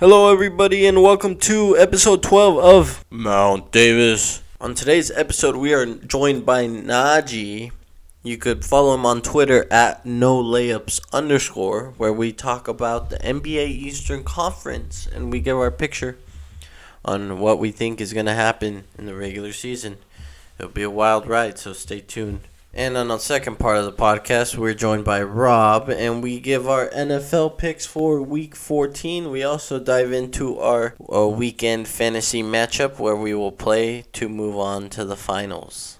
Hello, everybody, and welcome to episode 12 of Mount Davis. On today's episode, we are joined by Naji. You could follow him on Twitter at no layups underscore, where we talk about the NBA Eastern Conference and we give our picture on what we think is going to happen in the regular season. It'll be a wild ride, so stay tuned. And on the second part of the podcast, we're joined by Rob, and we give our NFL picks for Week 14. We also dive into our uh, weekend fantasy matchup where we will play to move on to the finals,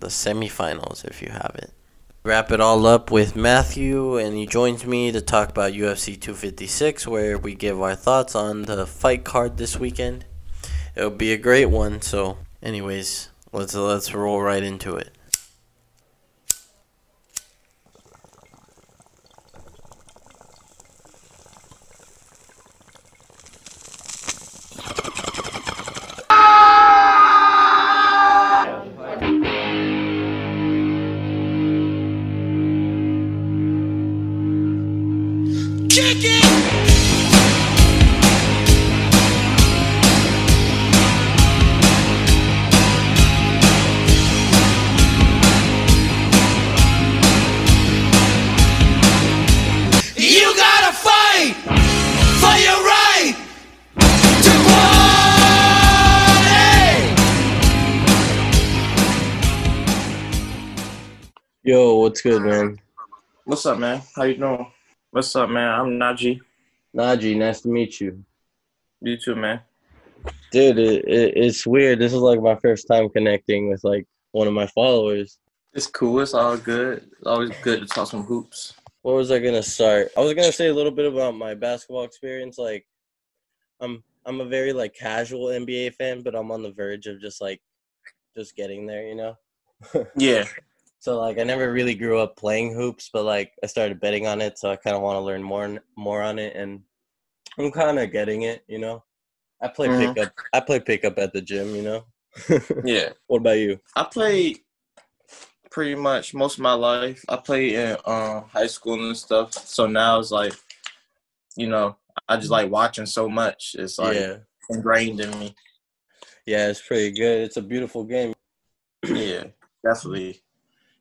the semifinals, if you have it. Wrap it all up with Matthew, and he joins me to talk about UFC 256, where we give our thoughts on the fight card this weekend. It'll be a great one. So, anyways, let's let's roll right into it. Yo, what's good, man? What's up, man? How you doing? What's up, man? I'm Naji. Naji, nice to meet you. You too, man. Dude, it, it, it's weird. This is like my first time connecting with like one of my followers. It's cool. It's all good. It's always good to talk some hoops. What was I gonna start? I was gonna say a little bit about my basketball experience. Like, I'm I'm a very like casual NBA fan, but I'm on the verge of just like just getting there, you know. Yeah. So like I never really grew up playing hoops, but like I started betting on it, so I kind of want to learn more more on it, and I'm kind of getting it, you know. I play Mhm. pickup. I play pickup at the gym, you know. Yeah. what about you? I played pretty much most of my life. I played in um, high school and stuff. So now it's like, you know, I just like watching so much. It's like yeah, ingrained in me. yeah, it's pretty good. It's a beautiful game. Yeah, definitely.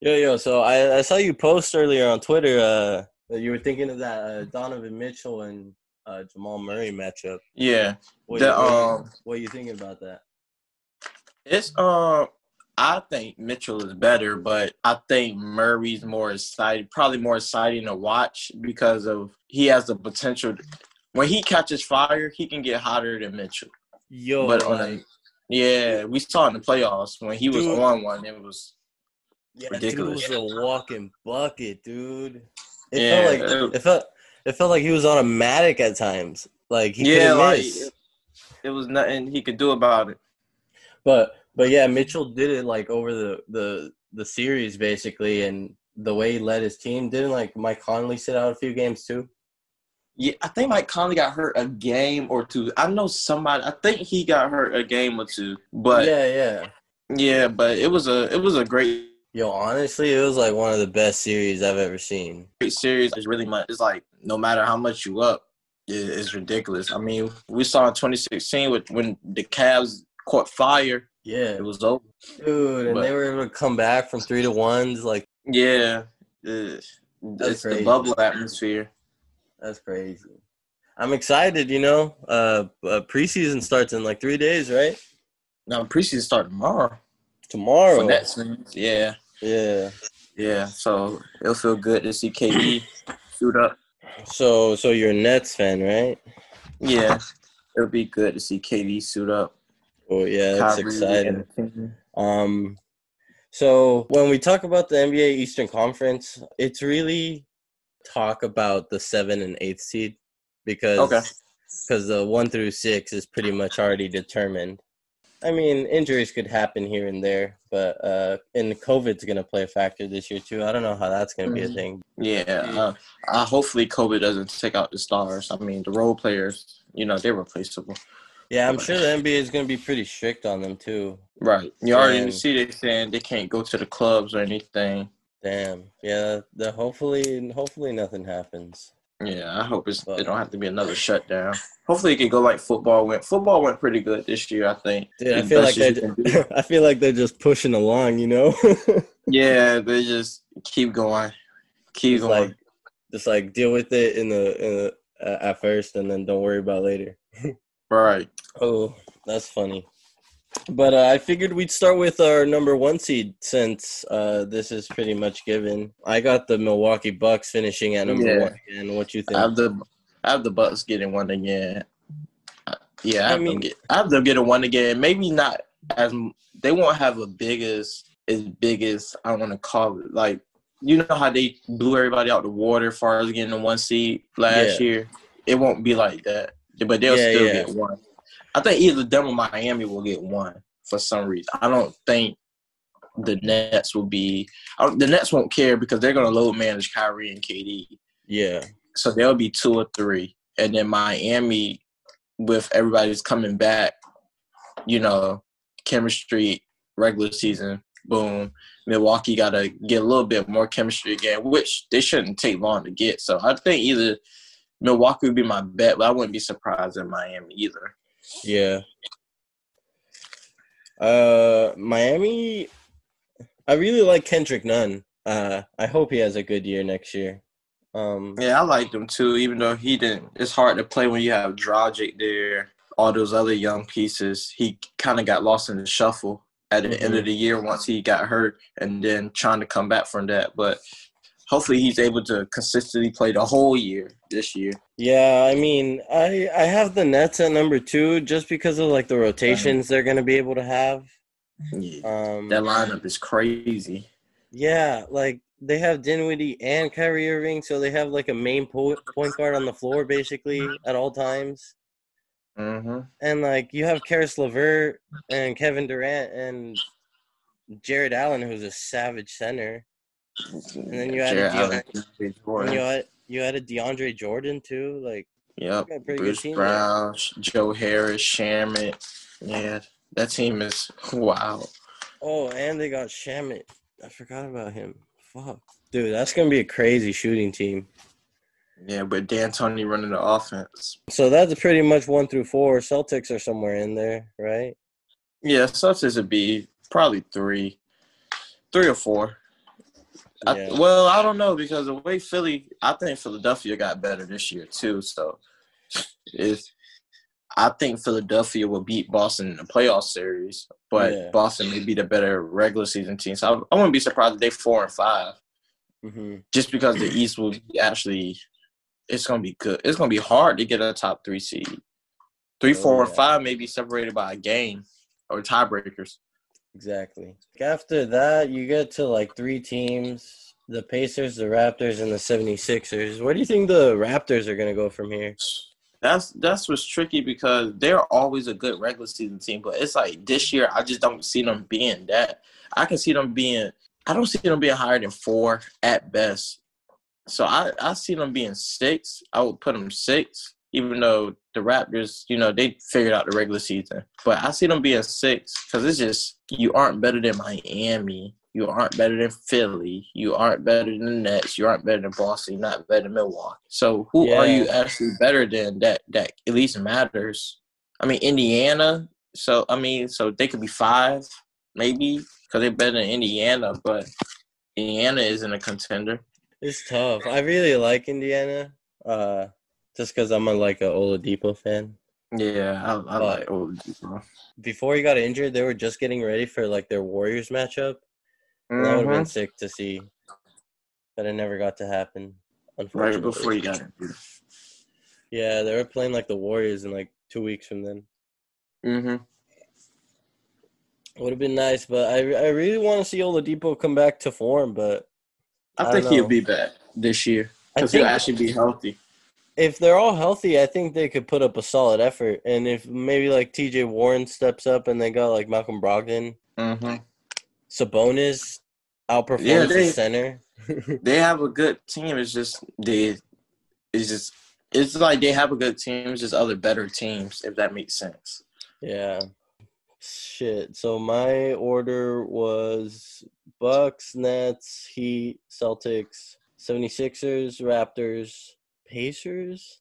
Yo, yo. So I, I saw you post earlier on Twitter uh, that you were thinking of that uh, Donovan Mitchell and uh, Jamal Murray matchup. Yeah. What, The, you, um, what you thinking about that? It's um I think Mitchell is better, but I think Murray's more exciting, probably more exciting to watch because of he has the potential. When he catches fire, he can get hotter than Mitchell. Yo, but on like, a, yeah, we saw in the playoffs when he was Dude. on one, it was yeah, ridiculous. Dude was a walking bucket, dude. It Yeah, felt like it felt it felt like he was automatic at times. Like he yeah, like miss. it, it was nothing he could do about it. But but yeah, Mitchell did it like over the the the series basically, and the way he led his team. Didn't like Mike Conley sit out a few games too? Yeah, I think Mike Conley got hurt a game or two. I know somebody. I think he got hurt a game or two, but yeah, yeah. Yeah, but it was a it was a great Yo, honestly, it was like one of the best series I've ever seen. great series. It's really much. It's like no matter how much you up, it, it's ridiculous. I mean, we saw in 2016 with when the Cavs caught fire, Yeah, it was over. dude, and But- they were able to come back from three to ones. Like Yeah, it- it's the bubble atmosphere. that's crazy. I'm excited. You know, uh, uh, preseason starts in like three days, right? Now preseason start tomorrow Tomorrow. for series. Yeah, Yeah. yeah. So it'll feel good to see KD suit up. So, so you're a Nets fan, right? Yeah, it'll be good to see KD suit up. Oh yeah, that's Kyrie exciting. Um, so when we talk about the NBA Eastern Conference, it's really talk about the seven and eighth seed because Okay. because the one through six is pretty much already determined. I mean, injuries could happen here and there, but uh, and COVID's gonna play a factor this year too. I don't know how that's gonna be a Mhm. thing. Yeah, uh, uh, hopefully COVID doesn't take out the stars. I mean, the role players, you know, they're replaceable. Yeah, I'm sure the NBA is gonna be pretty strict on them too. Right. You already Damn. see they saying they can't go to the clubs or anything. Damn. Yeah. The hopefully hopefully nothing happens. Yeah, I hope it's But- it don't have to be another shutdown. Hopefully, it can go like football went. Football went pretty good this year, I think. Dude, I feel like they're. I feel like they're just pushing along, you know. yeah, they just keep going, keep Just going. like just like deal with it in the in the uh, at first, and then don't worry about later. right. Oh, that's funny. But uh, I figured we'd start with our number one seed since uh, this is pretty much given. I got the Milwaukee Bucks finishing at number Yeah. one. And what you think? I have the I have the Bucks getting one again. Uh, Yeah, I, I have mean- them get, I have them getting one again. Maybe not as they won't have a biggest as big as I want to call it. Like you know how they blew everybody out the water as far as getting the one seed last Yeah. year. It won't be like that, but they'll Yeah, still get one. I think either them or Miami will get one for some reason. I don't think the Nets will be. I The Nets won't care because they're going to load manage Kyrie and KD yeah, so there'll be two or three, and then Miami, with everybody's coming back, you know, chemistry, regular season, boom. Milwaukee got to get a little bit more chemistry again, which they shouldn't take long to get. So I think either Milwaukee would be my bet, but I wouldn't be surprised in Miami either. Yeah. Uh, Miami. I really like Kendrick Nunn. Uh, I hope he has a good year next year. Um, Yeah, I like them too, even though he didn't. It's hard to play when you have Dragic there, all those other young pieces. He kind of got lost in the shuffle at the end of the year once he got hurt, and then trying to come back from that. But hopefully, he's able to consistently play the whole year this year. Yeah, I mean, I I have the Nets at number two just because of like the rotations they're gonna be able to have. Yeah, Um, that lineup is crazy. yeah, like they have Dinwiddie and Kyrie Irving, so they have like a main po- point guard on the floor basically at all times, hmm and like you have Caris LeVert and Kevin Durant and Jarrett Allen, who's a savage center, and then you Deo- Allen, and you had you added DeAndre Jordan too. Like, Yep. got a pretty good Bruce team. Brown, Joe Harris, Shamet. Yeah, that team is wow. oh, and they got Shamet. I forgot about him. Fuck, dude, that's gonna be a crazy shooting team. Yeah, but D'Antoni running the offense. So that's pretty much one through four. Celtics are somewhere in there, right? Yeah, Celtics would be probably three, three or four. I, well, I don't know because the way Philly, I think Philadelphia got better this year too. So, if I think Philadelphia will beat Boston in the playoff series, but Yeah. Boston may be the better regular season team. So I, I wouldn't be surprised if they four and five, Mm-hmm. just because the East will be actually, it's gonna be good. It's gonna be hard to get a top three seed. Three, Oh, four, yeah. and five may be separated by a game or tiebreakers. Exactly. After that, you get to like three teams the Pacers, the Raptors, and the 76ers. Where do you think the Raptors are going to go from here? That's that's what's tricky because they're always a good regular season team, but it's like this year I just don't see them being that. I can see them being I don't see them being higher than four at best. So I I see them being six. I would put them six, even though the Raptors, you know, they figured out the regular season. But I see them being six because it's just you aren't better than Miami. You aren't better than Philly. You aren't better than the Nets. You aren't better than Boston. You're not better than Milwaukee. So who are you actually better than that? That at least matters. I mean Indiana. So I mean, so they could be five, maybe, because they're better than Indiana. But Indiana isn't a contender. It's tough. I really like Indiana, uh, just because I'm a, like a Oladipo fan. Yeah, I, I like Oladipo. Before he got injured, they were just getting ready for like their Warriors matchup. And That would have been sick to see, but it never got to happen. Right before he got injured. Yeah, they were playing like the Warriors in like two weeks from then. hmm Would have been nice, but I I really want to see Oladipo come back to form. But I, I think he'll be back this year because he'll actually be healthy. If they're all healthy, I think they could put up a solid effort. And if maybe like T.J. Warren steps up and they got like Malcolm Brogdon, hmm Sabonis outperforms Yeah, they- the center. They have a good team. It's just they. It's just it's like they have a good team. It's just other better teams. If that makes sense. Yeah. Shit. So my order was Bucks, Nets, Heat, Celtics, 76ers, Raptors, Pacers.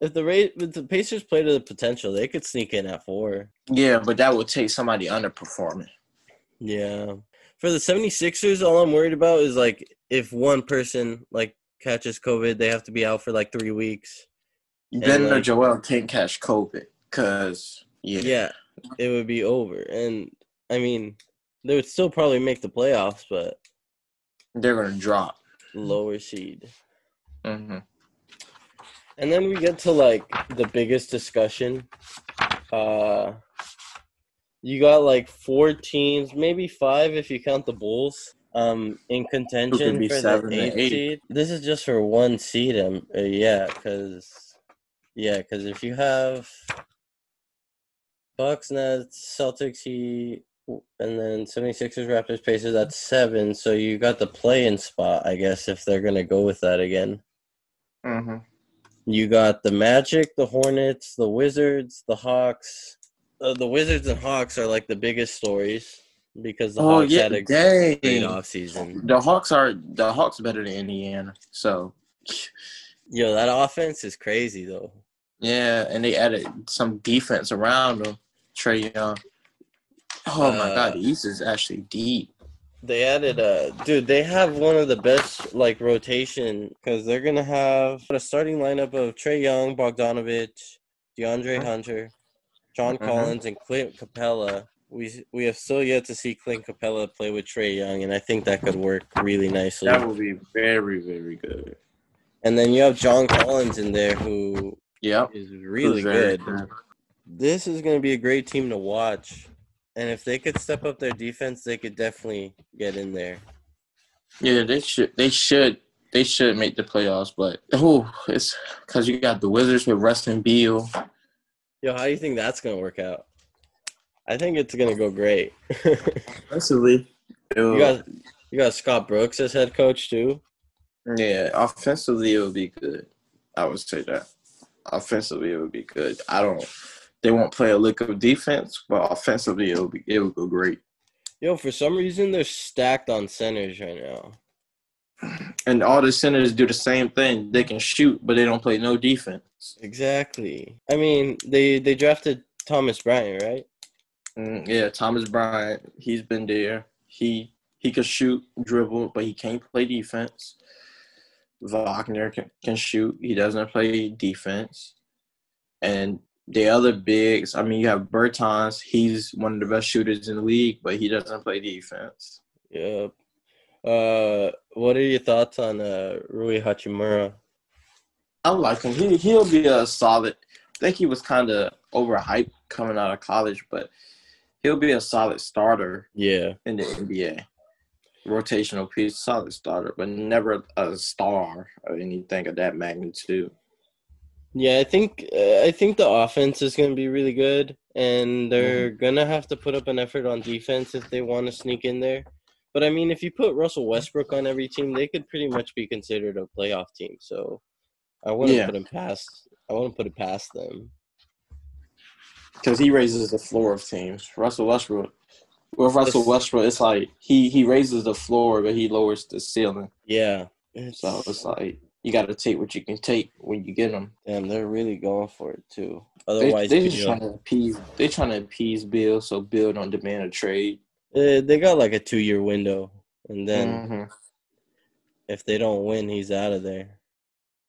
If the rate, if the Pacers play to the potential, they could sneak in at four. Yeah, but that would take somebody underperforming. Yeah. For the 76ers, all I'm worried about is like if one person like catches COVID, they have to be out for like three weeks. Ben or like- Joel can't catch COVID because yeah, Yeah, it would be over. And I mean, they would still probably make the playoffs, but they're gonna drop. lower seed. hmm And then we get to like the biggest discussion. Uh you got like four teams, maybe five if you count the Bulls, um, in contention for the eighth eight. seed. This is just for one seed, um, uh, yeah, because yeah, because if you have Bucks, Nets, Celtics, Heat, and then 76ers, Raptors, Pacers, that's seven. So you got the play-in spot, I guess, if they're gonna go with that again. hmm You got the Magic, the Hornets, the Wizards, the Hawks. Uh, the Wizards and Hawks are like the biggest stories because the Oh Hawks yeah, had a great offseason. The Hawks are the Hawks better than Indiana. So Yo, that offense is crazy though. yeah, and they added some defense around them. Trae Young. Oh my Uh, God, the East is actually deep. They added uh dude, they have one of the best like rotation because they're gonna have a starting lineup of Trae Young, Bogdanovic, DeAndre Mhm. Hunter, John Mhm. Collins, and Clint Capela. We we have still yet to see Clint Capela play with Trae Young, and I think that could work really nicely. That will be very, very good. And then you have John Collins in there who Yep. is really Very good. This is going to be a great team to watch. And if they could step up their defense, they could definitely get in there. Yeah, they should. They should. They should make the playoffs, but oh, it's because you got the Wizards with Rustin Beal. Yo, how do you think that's going to work out? I think it's going to go great. Offensively, you got you got Scott Brooks as head coach too. yeah, offensively it would be good. I would say that. Offensively, it would be good. I don't. They won't play a lick of defense, but offensively, it will be. It will go great. Yo, for some reason they're stacked on centers right now. And all the centers do the same thing. They can shoot, but they don't play no defense. Exactly. I mean, they they drafted Thomas Bryant, right? Mm, yeah, Thomas Bryant, he's been there. He he can shoot, dribble, but he can't play defense. Wagner can, can shoot. He doesn't play defense. And the other bigs, I mean, you have Bertans. He's one of the best shooters in the league, but he doesn't play defense. Yep. Uh, what are your thoughts on uh Rui Hachimura? I like him. He he'll be a solid. I think he was kind of overhyped coming out of college, but he'll be a solid starter Yeah. in the NBA. Rotational piece, solid starter, but never a star or anything of that magnitude. Yeah, I think uh, I think the offense is going to be really good, and they're gonna have to put up an effort on defense if they want to sneak in there. But I mean, if you put Russell Westbrook on every team, they could pretty much be considered a playoff team. So I wouldn't Yeah. put him past. I wouldn't put it past them. Because he raises the floor of teams. Russell Westbrook. With Russell Westbrook, it's like he he raises the floor, but he lowers the ceiling. Yeah. It's, So it's like you got to take what you can take when you get them. damn, they're really going for it too. Otherwise, they you just trying to appease. They're trying to appease Bill, so Bill don't demand a trade. uh, they got like a two-year window, and then Mhm. if they don't win, he's out of there.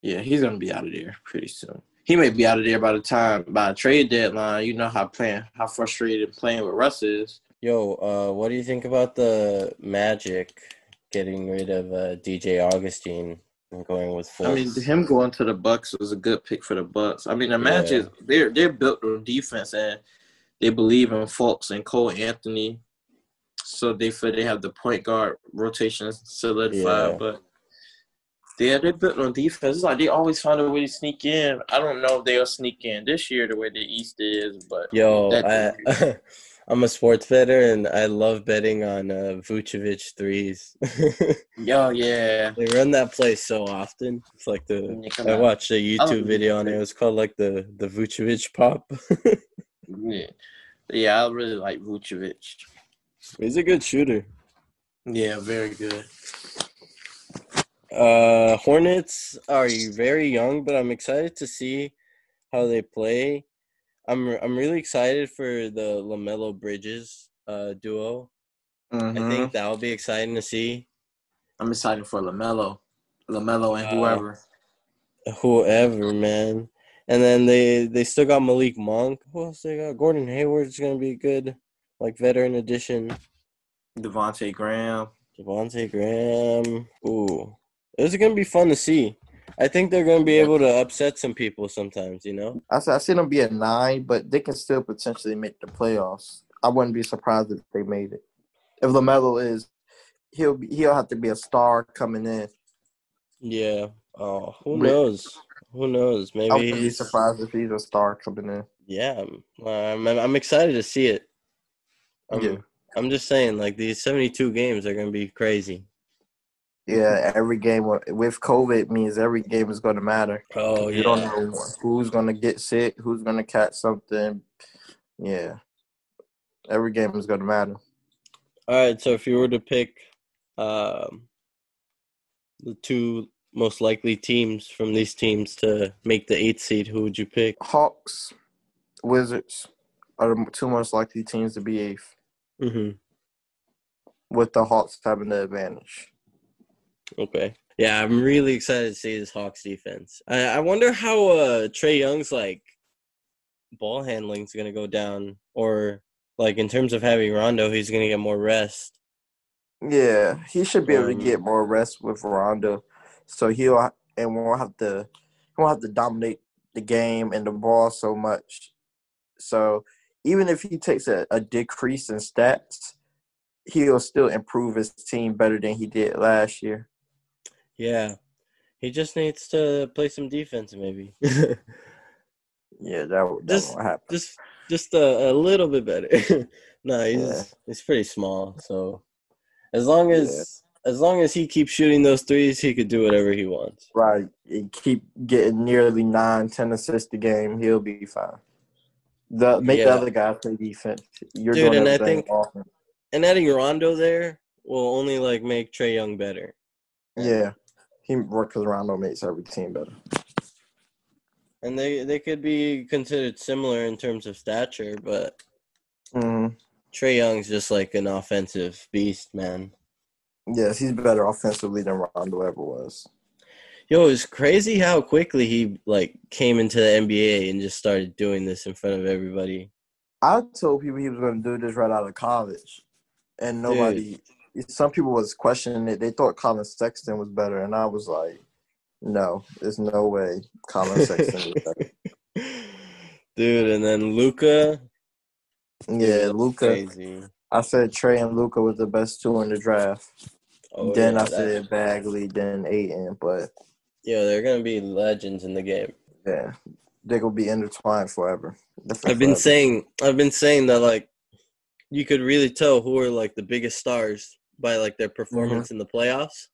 Yeah, he's gonna be out of there pretty soon. He may be out of there by the time by the trade deadline. You know how playing how frustrated playing with Russ is. Yo, uh, what do you think about the Magic getting rid of uh, DJ Augustin going with Fultz? I mean, him going to the Bucks was a good pick for the Bucks. I mean, the Magic they're they're built on defense and they believe in Fultz and Cole Anthony, so they feel they have the point guard rotation solidified. Yeah. But yeah, they're built on defense. It's like they always find a way to sneak in. I don't know if they'll sneak in this year the way the East is, but Yo, I, I'm a sports better and I love betting on uh, Vucevic threes. yo, yeah. they run that play so often. It's like the I watched a YouTube video on it. It was called like the the Vucevic pop. Yeah, yeah, I really like Vucevic. He's a good shooter. Yeah, very good. Uh, Hornets are very young, but I'm excited to see how they play. I'm I'm really excited for the LaMelo Bridges uh duo. I Mhm. think that'll be exciting to see. I'm excited for LaMelo, LaMelo, and Uh, whoever. Whoever, man. And then they they still got Malik Monk. Who else they got? Gordon Hayward's gonna be good, like veteran addition. Devontae Graham. Devontae Graham. Ooh, this is gonna be fun to see. I think they're gonna be able to upset some people sometimes. You know. I I see them be a nine, but they can still potentially make the playoffs. I wouldn't be surprised if they made it. If LaMelo is, he'll be, he'll have to be a star coming in. Yeah. Oh, who But- knows? Who knows? Maybe I wouldn't be surprised if he's a star coming in. Yeah, I'm, I'm, excited to see it. I'm, Yeah. I'm just saying, like these 72 games are gonna be crazy. Yeah, every game with COVID means every game is going to matter. Oh you don't know who's going to get sick, who's going to catch something. Yeah, every game is going to matter. All right, so if you were to pick um, the two most likely teams from these teams to make the eighth seed, who would you pick? Hawks, Wizards are the two most likely teams to be eighth, hmm with the Hawks having the advantage. Okay. Yeah, I'm really excited to see this Hawks defense. I, I wonder how uh, Trae Young's like ball handling's gonna go down, or like in terms of having Rondo, he's gonna get more rest. Yeah, he should be able to Um, get more rest with Rondo, so he'll and won't have to he won't have to dominate the game and the ball so much. So even if he takes a, a decrease in stats, he'll still improve his team better than he did last year. Yeah, he just needs to play some defense, maybe. Yeah, that that Just- won't happen. just just a, a little bit better. no, he's Yeah. he's pretty small, so as long as as long as he keeps shooting those threes, he could do whatever he wants. Right, he keep getting nearly nine, ten assists a game, he'll be fine. The make Yeah. the other guys play defense. You're Dude, doing and I think-. And adding Rondo there will only like make Trae Young better. Yeah, he around on makes every team better. And they they could be considered similar in terms of stature, but hmm Trae Young's just like an offensive beast, man. Yes, he's better offensively than Rondo ever was. Yo, it's crazy how quickly he like came into the NBA and just started doing this in front of everybody. I told people he was going to do this right out of college, and nobody. Some people was questioning it. They thought Collin Sexton was better, and I was like, "No, there's no way Collin Sexton is better." Dude, and then Luka. Yeah, Luka. I said Trae and Luka was the best two in the draft. Oh, then yeah, I said Bagley, then Ayton, but yeah, they're gonna be legends in the game. yeah, they gonna be intertwined forever. I've been saying I've been saying that like you could really tell who are like the biggest stars by like their performance Mm-hmm. in the playoffs.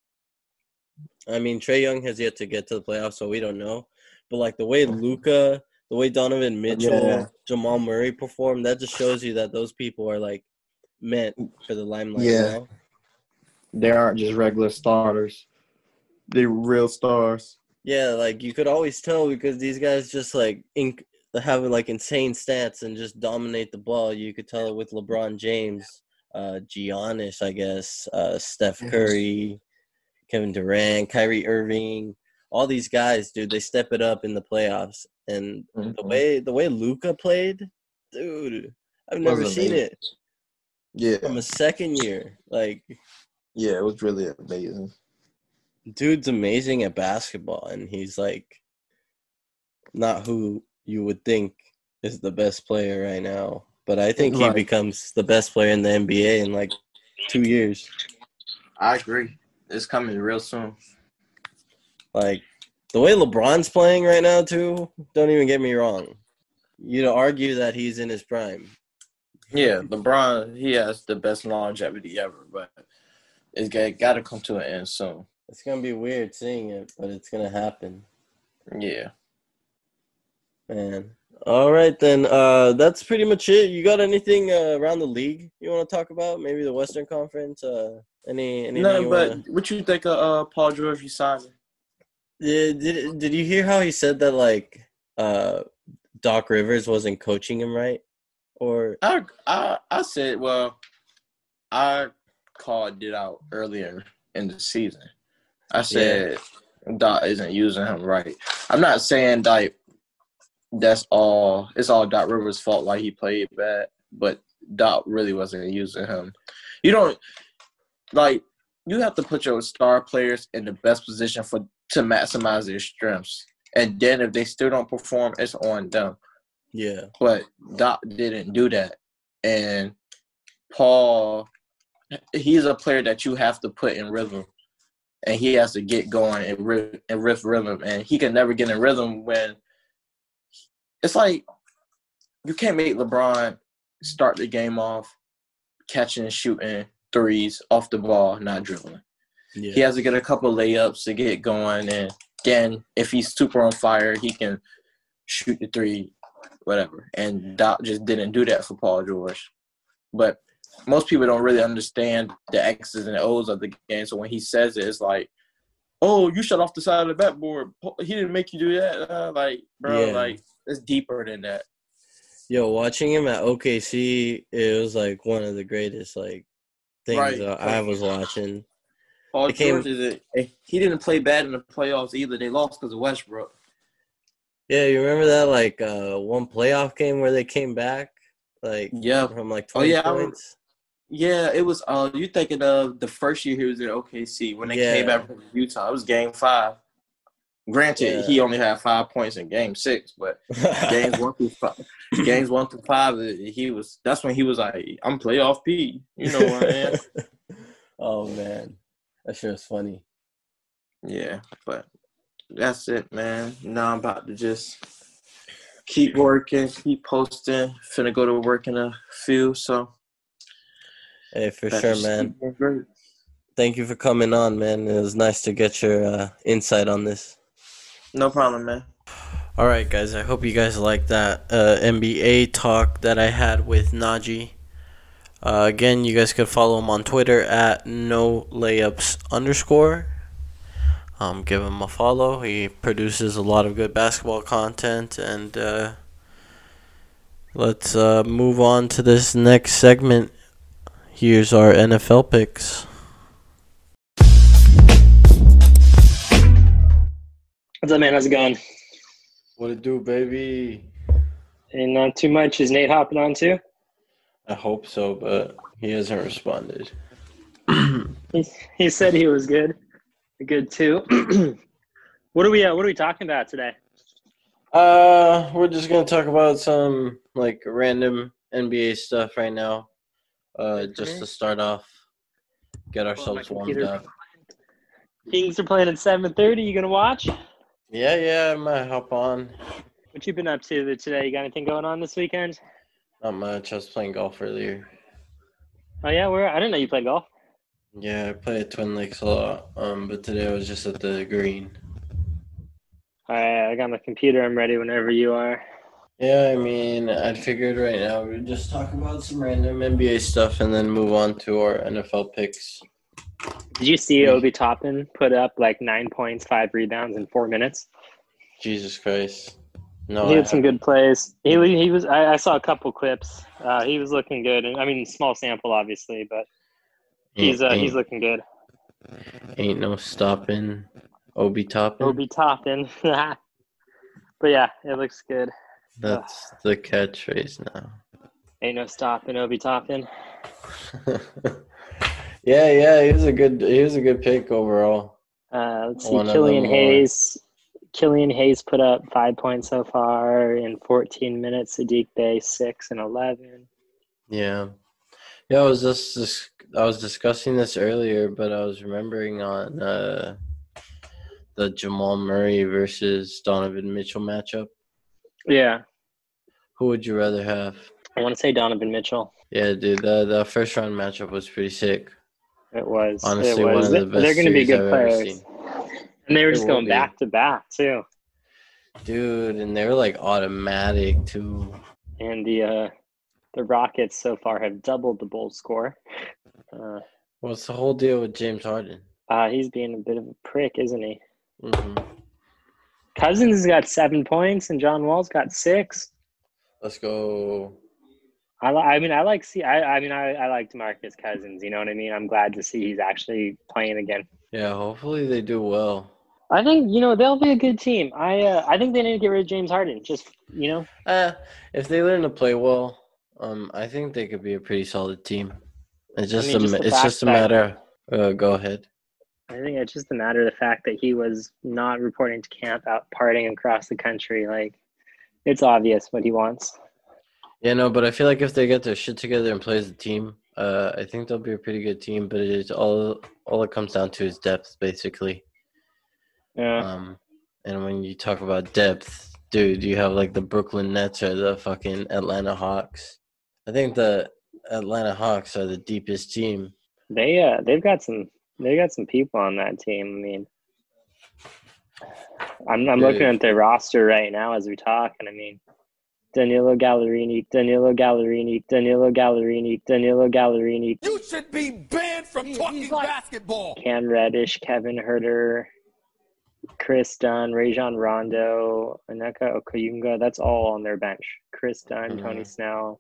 I mean, Trae Young has yet to get to the playoffs, so we don't know. But like the way Luka, the way Donovan Mitchell, Yeah. Jamal Murray performed, that just shows you that those people are like meant for the limelight. Yeah. know? they aren't just regular starters; they're real stars. Yeah, like you could always tell because these guys just like inc- have like insane stats and just dominate the ball. You could tell it with LeBron James, uh, Giannis, I guess, uh, Steph Curry, Kevin Durant, Kyrie Irving. All these guys, dude, they step it up in the playoffs. And the Mhm. way the way Luka played, dude, I've never seen amazing. it Yeah, from a second year. Like, yeah, it was really amazing. dude's amazing at basketball and he's like not who you would think is the best player right now but i think he Right. becomes the best player in the nba in like two years I agree. It's coming real soon. like the way lebron's playing right now too don't even get me wrong you'd argue that he's in his prime Yeah, LeBron, he has the best longevity ever, but it's got to come to an end soon. it's gonna be weird seeing it but it's gonna happen Yeah. man All right then. Uh, that's pretty much it. You got anything uh, around the league you want to talk about? Maybe the Western Conference. Uh, any anything No, but wanna- what you think of uh, Paul George resigning? Did, did did you hear how he said that like uh Doc Rivers wasn't coaching him right? Or I I I said, well, I called it out earlier in the season. I said Doc isn't using him right. I'm not saying like that's all. It's all Doc Rivers' fault why he played bad, but Doc really wasn't using him. You don't like. You have to put your star players in the best position for to maximize their strengths, and then if they still don't perform, it's on them yeah, but Doc didn't do that. And Paul, he's a player that you have to put in rhythm, and he has to get going and riff, and riff rhythm, and he can never get in rhythm when it's like you can't make LeBron start the game off catching and shooting threes off the ball, not dribbling. yeah. He has to get a couple layups to get going, and again, if he's super on fire, he can shoot the three, whatever. And Doc just didn't do that for Paul George. But most people don't really understand the X's and O's of the game. So when he says it, it's like, "Oh, you shut off the side of the backboard. He didn't make you do that." Uh, like, bro, Yeah. like it's deeper than that. Yo, watching him at OKC, it was like one of the greatest like things Right. I was watching. Paul George is a, he didn't play bad in the playoffs either. They lost because of Westbrook. Yeah, you remember that like uh one playoff game where they came back like Yeah, from like Oh, twenty yeah, points? Yeah, it was. Uh, you thinking of the first year he was in OKC when they came back from Utah? It was Game Five. Granted, Yeah. he only had five points in Game Six, but games one through five, games one through five, uh, he was. That's when he was like, "I'm playoff P." You know what I am? oh man, that sure is funny. Yeah, but that's it, man. Now I'm about to just keep working, keep posting. Finna go to work in a few, so Hey, for sure, man. keep going great. Thank you for coming on, man. It was nice to get your uh, insight on this. No problem, man. All right, guys. I hope you guys liked that uh, NBA talk that I had with Najee. Uh, again, you guys could follow him on Twitter at no layups underscore. Um, give him a follow. He produces a lot of good basketball content, and uh, let's uh, move on to this next segment. Here's our NFL picks. What's up, man? How's it going? What it do, baby? And not too much. Is Nate hopping on too? I hope so, but he hasn't responded. He, he said he was good. Good too. what are we? Uh, what are we talking about today? Uh, we're just gonna talk about some like random NBA stuff right now. Uh, just to start off, get ourselves warmed up. Kings are playing at seven thirty. You gonna watch? Yeah, yeah, I might hop on. What you been up to today? You got anything going on this weekend? Not much. I was playing golf earlier. Oh yeah, where? I didn't know you played golf. Yeah, I play at Twin Lakes a lot. Um, but today I was just at the green. All right, I got my computer. I'm ready whenever you are. Yeah, I mean, I figured right now we'd just talk about some random NBA stuff and then move on to our NFL picks. Did you see Obi Toppin put up like nine points, five rebounds in four minutes? Jesus Christ. No, he I had some good plays. He he was. I, I saw a couple clips. Uh, he was looking good. And I mean, small sample, obviously, but he's uh, he's looking good. Ain't no stopping Obi Toppin. Obi Toppin. but yeah, it looks good. That's the catchphrase now. Ain't no stopping Obi Toppin. yeah, yeah, he was a good he was a good pick overall. Uh, let's see, One Killian uh, Hayes. Killian Hayes put up five points so far in 14 minutes. Saddiq Bey six and 11. Yeah. Yeah, I was just, just I was discussing this earlier, but I was remembering on uh the Jamal Murray versus Donovan Mitchell matchup. Yeah, Who would you rather have? I want to say Donovan Mitchell. Yeah, dude, the the first round matchup was pretty sick. It was. Honestly, it was. one of the best They're going to be good I've ever players. seen. And they were just going be. back to back too. Dude, and they're like automatic too. And the uh, the Rockets so far have doubled the bold score. Uh, What's the whole deal with James Harden? uh, he's being a bit of a prick, isn't he? hmm Cousins has got seven points, and John Wall's got six. Let's go. I, li- I mean, I like see. I, I mean, I, I like DeMarcus Cousins. You know what I mean? I'm glad to see he's actually playing again. Yeah, hopefully they do well. I think you know they'll be a good team. I uh, I think they need to get rid of James Harden. Just you know, Uh, if they learn to play well, um, I think they could be a pretty solid team. It's just mean, a just it's just a matter. Uh, go ahead. I think it's just a matter of the fact that he was not reporting to camp out partying across the country. Like, it's obvious what he wants. Yeah, no, but I feel like if they get their shit together and play as a team, uh, I think they'll be a pretty good team. But it is all all it comes down to is depth, basically. Yeah. Um, and when you talk about depth, dude, you have like the Brooklyn Nets or the fucking Atlanta Hawks. I think the Atlanta Hawks are the deepest team. They uh they've got some they got some people on that team. I mean, I'm I'm looking at their roster right now as we talk, and I mean, Danilo Gallinari, Danilo Gallinari, Danilo Gallinari, Danilo Gallinari, You should be banned from talking basketball. Cam Reddish, Kevin Huerter, Kris Dunn, Rajon Rondo, Onyeka Okongwu. That's all on their bench. Kris Dunn, Tony Mhm. Snell,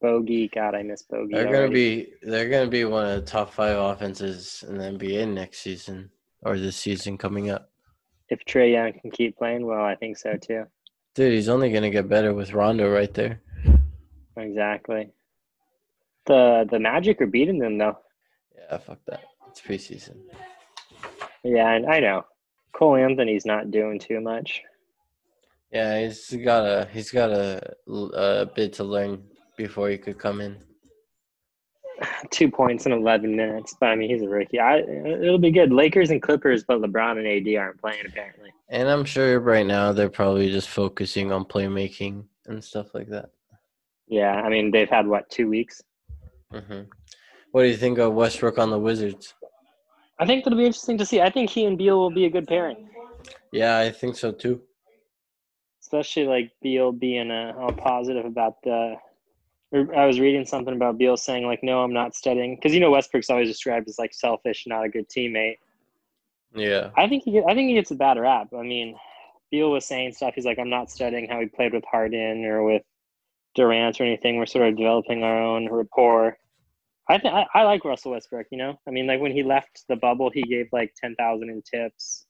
Bogey. God, I miss Bogey. They're gonna be they're gonna be one of the top five offenses in the NBA next season or this season coming up. If Trae Young can keep playing well, I think so too. Dude, he's only gonna get better with Rondo right there. Exactly. The the Magic are beating them though. Yeah, fuck that. It's preseason. Yeah, I, I know. Cole Anthony's not doing too much. Yeah, he's got a he's got a, a uh, bit to learn before he could come in. Two points in eleven minutes, but I mean he's a rookie. I it'll be good. Lakers and Clippers, but LeBron and AD aren't playing apparently. And I'm sure right now they're probably just focusing on playmaking and stuff like that. Yeah, I mean they've had what two weeks. hmm What do you think of Westbrook on the Wizards? I think it'll be interesting to see. I think he and Beal will be a good pairing, Yeah, I think so too. especially like Beal being uh, all positive about the. I was reading something about Beal saying like, "No, I'm not studying," because you know Westbrook's always described as like selfish, not a good teammate. Yeah. I think he get, I think he gets a bad rap. I mean, Beal was saying stuff. He's like, I'm not studying how he played with Harden or with Durant or anything. We're sort of developing our own rapport. I think I I like Russell Westbrook. You know, I mean, like when he left the bubble, he gave like ten thousand in tips.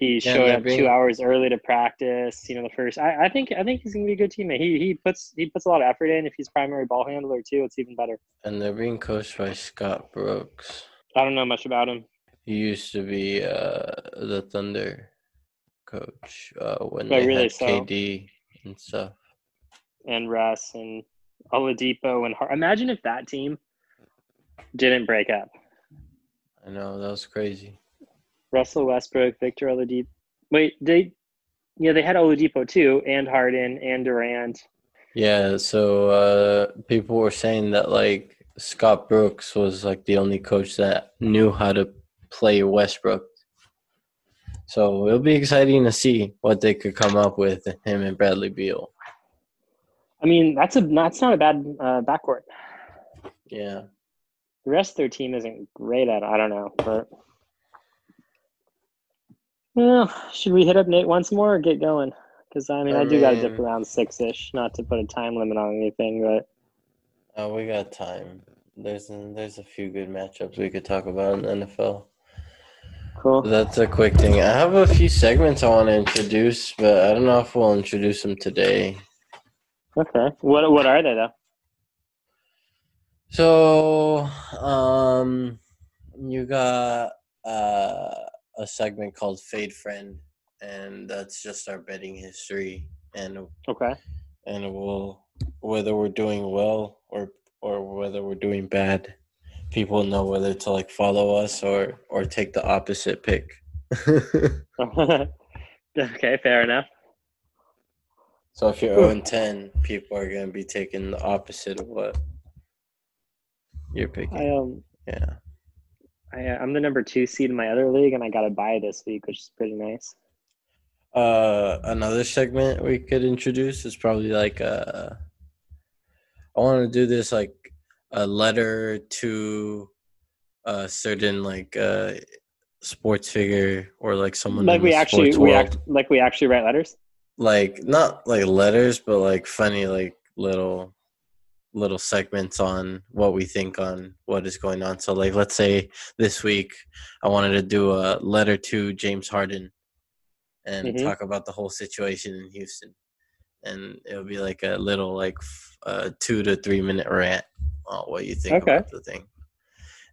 He Yeah, showed up two hours early to practice. You know, the first. I, I think I think he's gonna be a good teammate. He he puts he puts a lot of effort in. If he's primary ball handler too, it's even better. And they're being coached by Scott Brooks. I don't know much about him. He used to be uh, the Thunder coach uh, when Oh, they really? had So- KD and stuff. and Russ and Oladipo and Har- imagine if that team didn't break up. I know that was crazy. Russell Westbrook, Victor Oladipo. Wait, they yeah they had Oladipo too, and Harden and Durant. Yeah, so uh, people were saying that like Scott Brooks was like the only coach that knew how to play Westbrook. So it'll be exciting to see what they could come up with him and Bradley Beal. I mean, that's a that's not a bad uh, backcourt. Yeah. The rest of their team isn't great at. it. I don't know, but well, should we hit up Nate once more or get going? Because I mean, I, I do got to dip around six ish. Not to put a time limit on anything, but Uh, we got time. There's there's a few good matchups we could talk about in the NFL. cool. That's a quick thing. I have a few segments I want to introduce, but I don't know if we'll introduce them today. Okay. What what are they though? So, um, you got uh, a segment called Fade Friend, and that's just our betting history, and Okay. and we'll whether we're doing well or or whether we're doing bad, people know whether to like follow us or or take the opposite pick. okay, fair enough. so if you're 0 and 10, people are gonna be taking the opposite of what you're picking. I um yeah. I uh, I'm the number two seed in my other league, and I got a buy this week, which is pretty nice. Uh, another segment we could introduce is probably like uh, I want to do this like a letter to a certain like uh sports figure or like someone like we actually we act like we actually write letters. like not like letters but like funny like little little segments on what we think on what is going on so like let's say this week i wanted to do a letter to james harden and Mhm. talk about the whole situation in houston and it'll be like a little like uh, two to three minute rant on what you think Okay. about the thing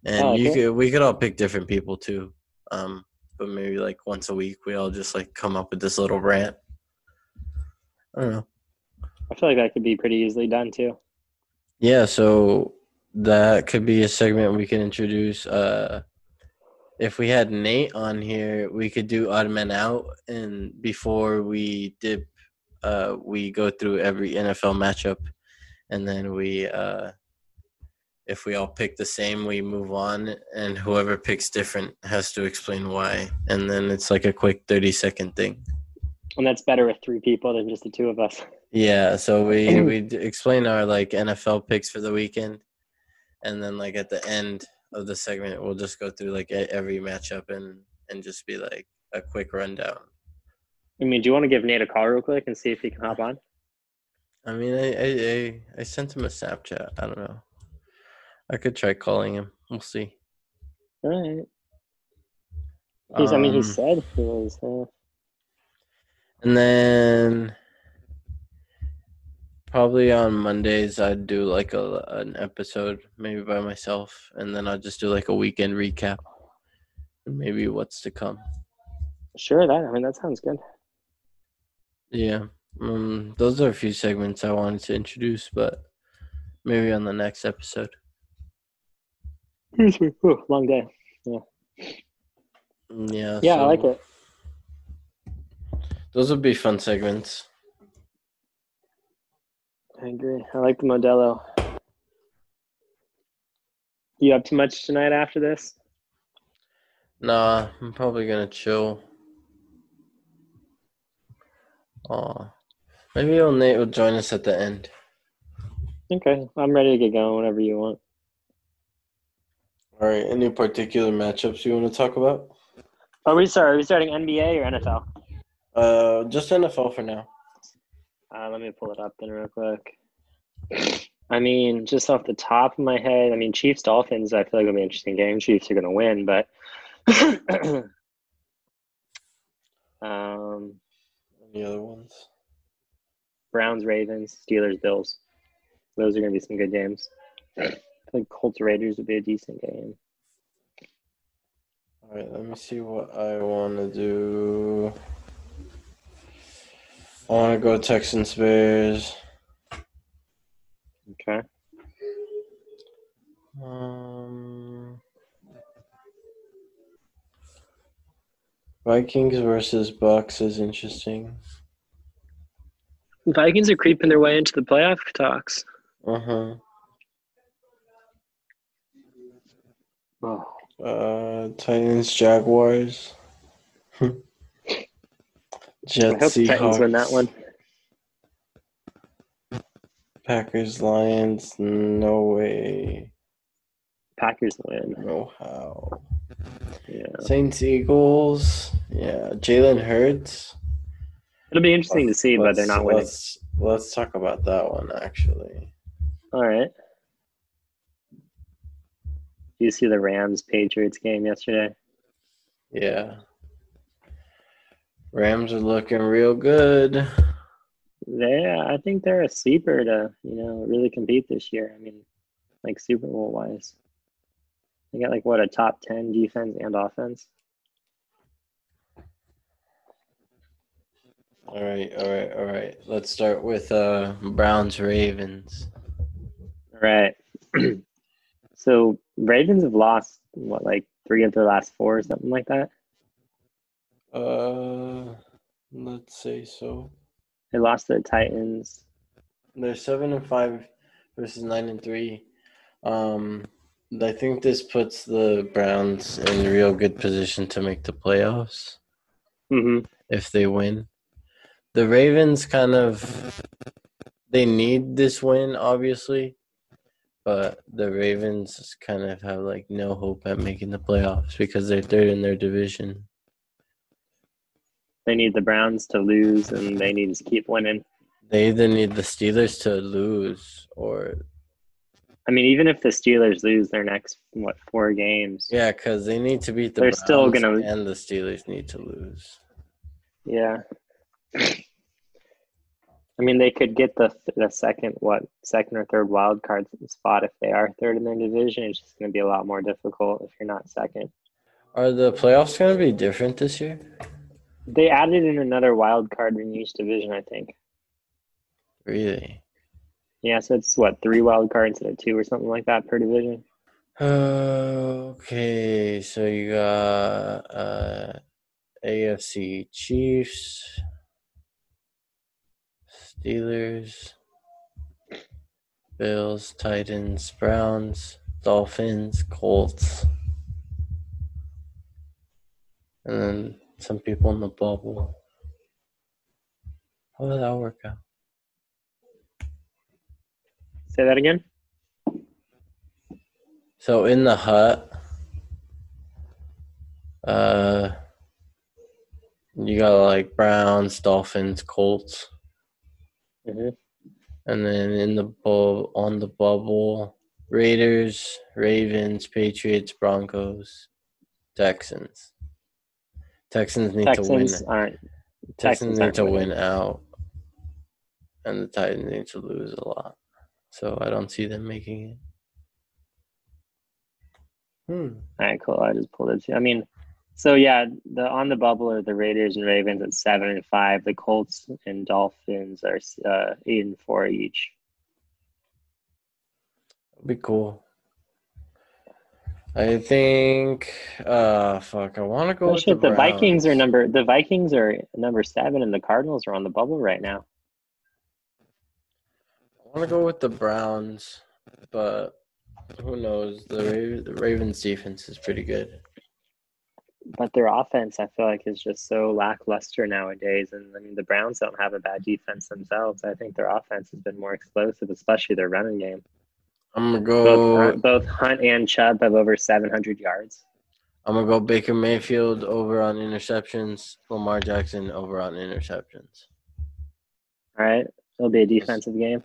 and Oh, you could we could all pick different people too um but maybe like once a week we all just like come up with this little rant I don't know. I feel like that could be pretty easily done too. Yeah, so that could be a segment we can introduce. Uh, if we had Nate on here, we could do odd men out, and before we dip, uh, we go through every NFL matchup, and then we, uh, if we all pick the same, we move on, and whoever picks different has to explain why, and then it's like a quick thirty second thing. And that's better with three people than just the two of us. Yeah, so we we explain our like NFL picks for the weekend, and then like at the end of the segment, we'll just go through like every matchup and and just be like a quick rundown. I mean, do you want to give Nate a call real quick and see if he can hop on? I mean, I I I, I sent him a Snapchat. I don't know. I could try calling him. We'll see. All right. He's, I mean, he Um, said he was. And then probably on Mondays I'd do like a an episode maybe by myself and then I'll just do like a weekend recap and maybe what's to come. sure, that. I mean, that sounds good. Yeah. Um those are a few segments I wanted to introduce but maybe on the next episode. Ooh, long day. Mm, Yeah. Yeah, I like it. Those would be fun segments. I agree. I like the Modelo. You up too much tonight after this? Nah, I'm probably gonna chill. Aw. Maybe old Nate will join us at the end. Okay, I'm ready to get going whenever you want. All right. Any particular matchups you want to talk about? Are we sorry? Are we starting NBA or NFL? Uh, just NFL for now. Uh, let me pull it up then real quick. I mean, just off the top of my head, I mean, Chiefs Dolphins. I feel like it'll be an interesting game. Chiefs are going to win, but um, Any other ones? Browns Ravens, Steelers Bills. Those are going to be some good games. I think like Colts Raiders would be a decent game. All right. Let me see what I want to do. I want to go Texans Bears. Okay. Um, Vikings versus Bucks is interesting. Vikings are creeping their way into the playoff talks. Uh huh. Oh, Uh, Titans Jaguars. I hope the Titans win that one. Packers Lions. No way. Packers win. No how. Yeah. Saints Eagles. Yeah. Jalen Hurts. It'll be interesting to see, but they're not winning. Let's let's talk about that one actually. All right. Do you see the Rams Patriots game yesterday? Yeah. Rams are looking real good. Yeah, I think they're a sleeper to, you know, really compete this year. I mean, like Super Bowl wise. They got like what a top ten defense and offense. All right, all right, all right. Let's start with uh Browns Ravens. All right. so Ravens have lost what like three of their last four or something like that. Uh let's say so. They lost to the Titans. They're seven and five versus nine and three. Um I think this puts the Browns in real good position to make the playoffs. Mm-hmm. if they win. The Ravens kind of they need this win, obviously, but the Ravens kind of have like no hope at making the playoffs because they're third in their division. They need the Browns to lose, and they need to keep winning. They either need the Steelers to lose or I mean, even if the Steelers lose their next what four games, yeah, because they need to beat the They're Browns still gonna- and the Steelers need to lose. yeah. I mean, they could get the the second what second or third wild card spot if they are third in their division. It's just going to be a lot more difficult if you're not second. Are the playoffs going to be different this year? They added in another wild card in each division, I think. Really? Yeah, so it's what three wild cards instead of two or something like that per division. Okay, so you got uh, AFC Chiefs, Steelers, Bills, Titans, Browns, Dolphins, Colts, and then some people in the bubble. How did that work out? Say that again. So in the hut, uh, you got like Browns, Dolphins, Colts, hmm and then in the bu- on the bubble, Raiders, Ravens, Patriots, Broncos, Texans. Texans need Texans to win. aren't. Texans Texans need aren't to winning. win out, and the Titans need to lose a lot. So I don't see them making it. Hmm. All right, cool. I just pulled it. Too. I mean, so yeah, the on the bubble are the Raiders and Ravens at seven and five. The Colts and Dolphins are uh, eight and four each. Be cool. I think. Uh, fuck. I want to go Oh, shit, the, the Vikings are number. The Vikings are number seven, and the Cardinals are on the bubble right now. I want to go with the Browns, but who knows? The, Ra- the Ravens defense is pretty good. But their offense, I feel like, is just so lackluster nowadays. And I mean, the Browns don't have a bad defense themselves. I think their offense has been more explosive, especially their running game. I'm gonna go. Hunt, both Hunt and Chubb have over 700 yards. I'm gonna go Baker Mayfield over on interceptions. Lamar Jackson over on interceptions. All right, it'll be a defensive game.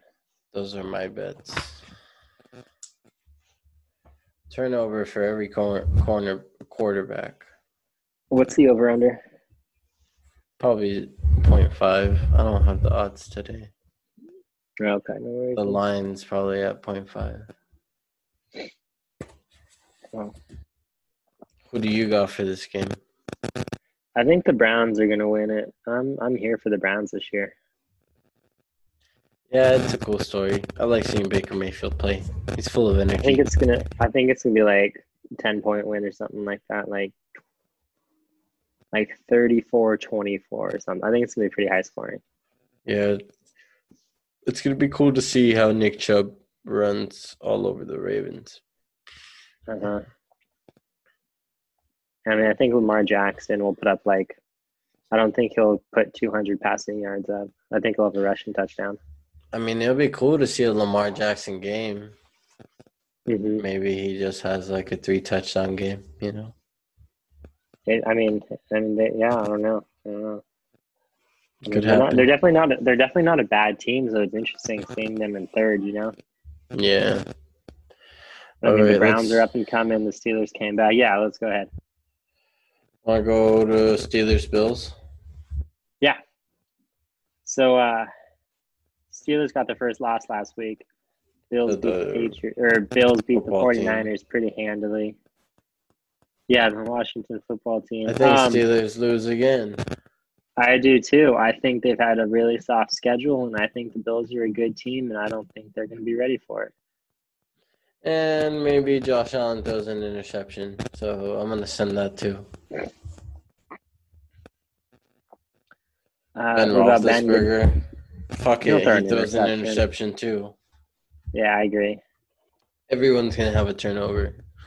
Those are my bets. Turnover for every corner, corner quarterback. What's the over under? Probably 0.5. I don't have the odds today. Okay, no worries. The line's probably at 0.5. Oh. Who do you got for this game? I think the Browns are gonna win it. I'm I'm here for the Browns this year. Yeah, it's a cool story. I like seeing Baker Mayfield play. He's full of energy. I think it's gonna I think it's gonna be like ten point win or something like that, like like 34-24 or something. I think it's gonna be pretty high scoring. Yeah, it's gonna be cool to see how Nick Chubb runs all over the Ravens. Uh-huh. I mean, I think Lamar Jackson will put up like, I don't think he'll put 200 passing yards up. I think he'll have a rushing touchdown. I mean, it'll be cool to see a Lamar Jackson game. hmm Maybe he just has like a three touchdown game. You know. I mean, I mean, they, yeah, I don't know. I don't know. I mean, Could they're, not, they're definitely not. A, they're definitely not a bad team. So it's interesting seeing them in third. You know, Yeah. I mean, the Alright, Browns are up and coming. The Steelers came back. Yeah, let's go ahead. Want to go to Steelers Bills? Yeah. So uh Steelers got the first loss last week. Bills The- beat the the Patriots or Bills beat the football team. 49ers pretty handily. Yeah, the Washington football team. I think Um, Steelers lose again. I do too. I think they've had a really soft schedule and I think the Bills are a good team and I don't think they're gonna be ready for it. And maybe Josh Allen throws an interception. So I'm gonna send that too. Uh, Ben what about Ben? Roethlisberger. Fuck it, he throws an interception. too. Yeah, I agree. Everyone's gonna have a turnover.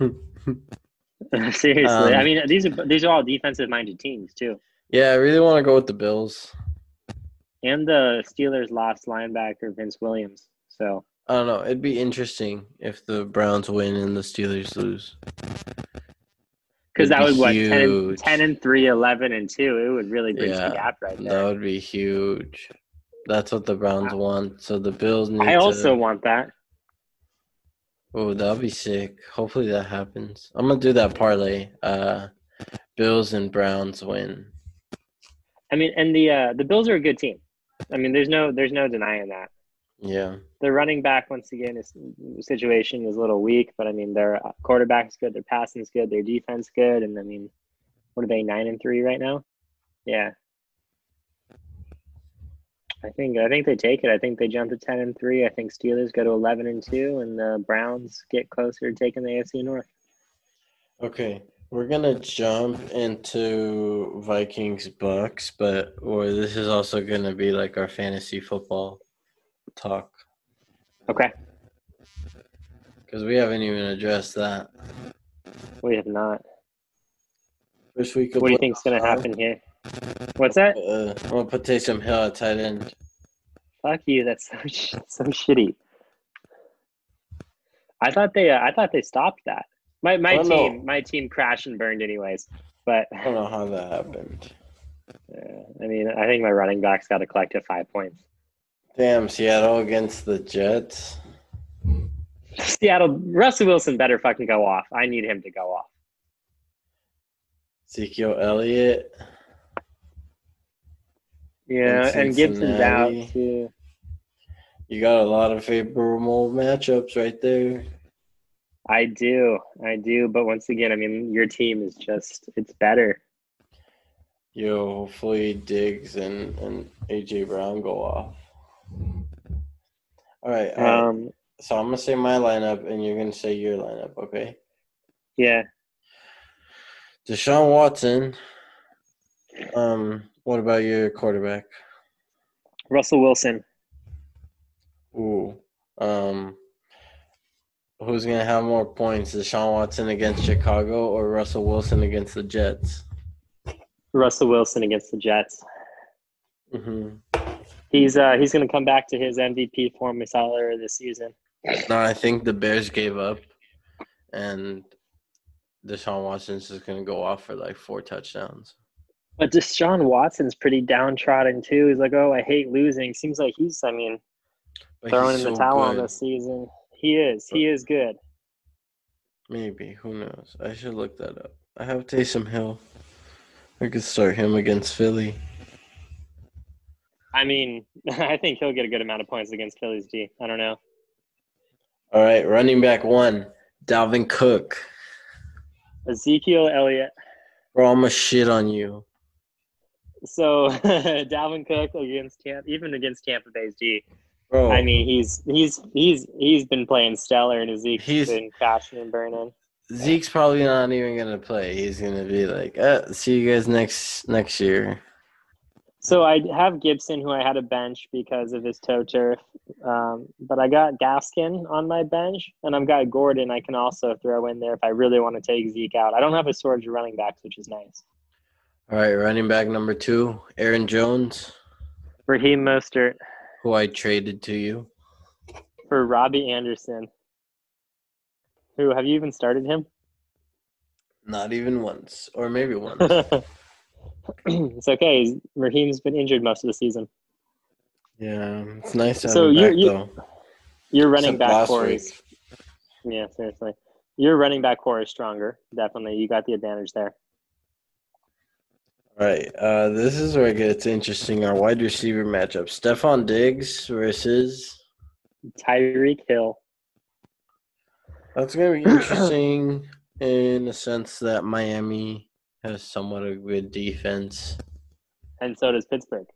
Seriously. Um, I mean these are these are all defensive minded teams too. Yeah, I really want to go with the Bills. And the Steelers lost linebacker Vince Williams. So I don't know. It'd be interesting if the Browns win and the Steelers lose. because that would be what 10 and, huge. 10 and 3 11 and 2 it would really bridge Yeah, the gap right now. That would be huge. That's what the Browns Wow. want. So the Bills need i also to. want that Oh, that'll be sick. Hopefully that happens. I'm gonna do that parlay. Uh, Bills and Browns win. I mean and the uh the bills are a good team i mean there's no there's no denying that Yeah. their running back once again is situation is a little weak but i mean their quarterback's good their passing's good their defense good and i mean what are they nine and three right now yeah I think I think they take it. I think they jump to ten and three. I think Steelers go to eleven and two, and the Browns get closer to taking the AFC North. Okay, we're gonna jump into Vikings Bucks, but or this is also gonna be like our fantasy football talk Okay, because we haven't even addressed that. we have not. Wish we could. What do you think's going to outside. happen here? What's that? Uh, I'm gonna put Taysom Hill at tight end. Fuck you. That's so sh- so shitty. I thought they uh, I thought they stopped that. My my team my team crashed and burned anyways. But I don't know how that happened. Yeah, I mean I think my running backs got a collective five points. Damn, Seattle against the Jets. Seattle Russell Wilson better fucking go off. I need him to go off. Ezekiel Elliott. Yeah, And and Gibson's out too. You got a lot of favorable matchups right there. I do, I do. But once again, I mean, your team is just it's better. Yo, hopefully Diggs and, and AJ Brown go off. All right, all right. Um, So I'm gonna say my lineup, and you're gonna say your lineup, okay? yeah, Deshaun Watson. Um, what about your quarterback? Russell Wilson. Ooh, um, who's gonna have more points, Deshaun Watson against Chicago or Russell Wilson against the Jets? Russell Wilson against the Jets. Mm-hmm. He's uh he's gonna come back to his MVP form we saw earlier this season. No, I think the Bears gave up, and Deshaun Watson's just gonna go off for like four touchdowns. But Deshaun Watson's pretty downtrodden too. He's like, oh, I hate losing. Seems like he's, I mean, But throwing in the so towel on this season. He is. He is good. Maybe who knows? I should look that up. I have Taysom Hill. I could start him against Philly. I mean, I think he'll get a good amount of points against Philly's D. I don't know. All right, running back one, Dalvin Cook. Ezekiel Elliott. Bro, I'm a shit on you. So Dalvin Cook against Tampa, even against Tampa Bay's D. Bro, I mean, he's he's he's he's been playing stellar, and Ezekiel's He's- been crashing and burning. Zeke's probably not even gonna play. He's gonna be like, uh, "See you guys next next year." So I have Gibson, who I had a bench because of his toe turf, um, but I got Gaskin on my bench, and I've got Gordon. I can also throw in there if I really want to take Zeke out. I don't have a shortage of running backs, which is nice. All right, running back number two, Aaron Jones, Raheem Mostert who I traded to you. for Robbie Anderson. Who have you even started him? Not even once, or maybe once. it's okay. Raheem's been injured most of the season. yeah, it's nice to have So him you- back you- though. Your running Except back core is yeah, seriously. Your running back core is stronger. Definitely, you got the advantage there. All right, uh, this is where it gets interesting. Our wide receiver matchup: Stefon Diggs versus. Tyreek Hill. That's gonna be interesting in the sense that Miami has somewhat of a good defense, And so does Pittsburgh.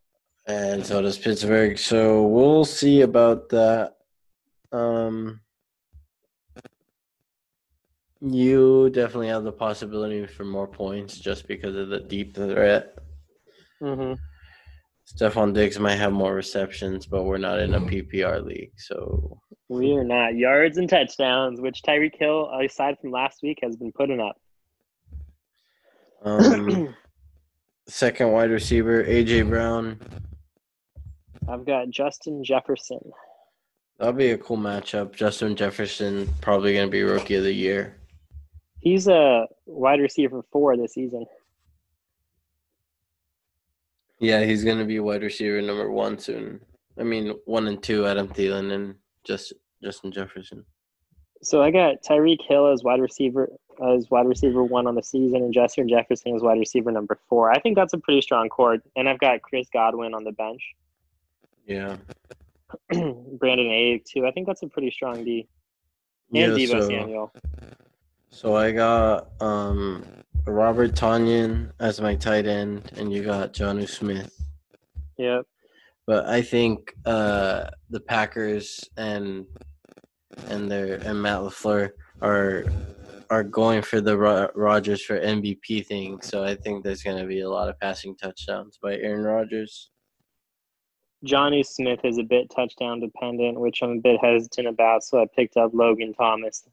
and so does Pittsburgh. So we'll see about that. Um, you definitely have the possibility for more points just because of the deep threat. Mm-hmm. Stefon Diggs might have more receptions, but we're not in a PPR league, so We are not yards and touchdowns, which Tyreek Hill, aside from last week, has been putting up. um, Second wide receiver, AJ Brown. I've got Justin Jefferson. That'll be a cool matchup. Justin Jefferson probably gonna be rookie of the year. He's a wide receiver four this season. Yeah, he's gonna be wide receiver number one soon. I mean, one and two, Adam Thielen and just Justin Jefferson. So I got Tyreek Hill as wide receiver as wide receiver one on the season, and Justin Jefferson as wide receiver number four. I think that's a pretty strong chord. And I've got Chris Godwin on the bench, Yeah. Brandon A too. I think that's a pretty strong D. And Yeah, Deebo so, Samuel. So I got um Robert Tonyan as my tight end, and you got Jonnu Smith. Yep. But I think uh the Packers and and their and Matt LaFleur are are going for the Ro- Rodgers for MVP thing. So I think there's going to be a lot of passing touchdowns by Aaron Rodgers. Johnny Smith is a bit touchdown dependent, which I'm a bit hesitant about. So I picked up Logan Thomas.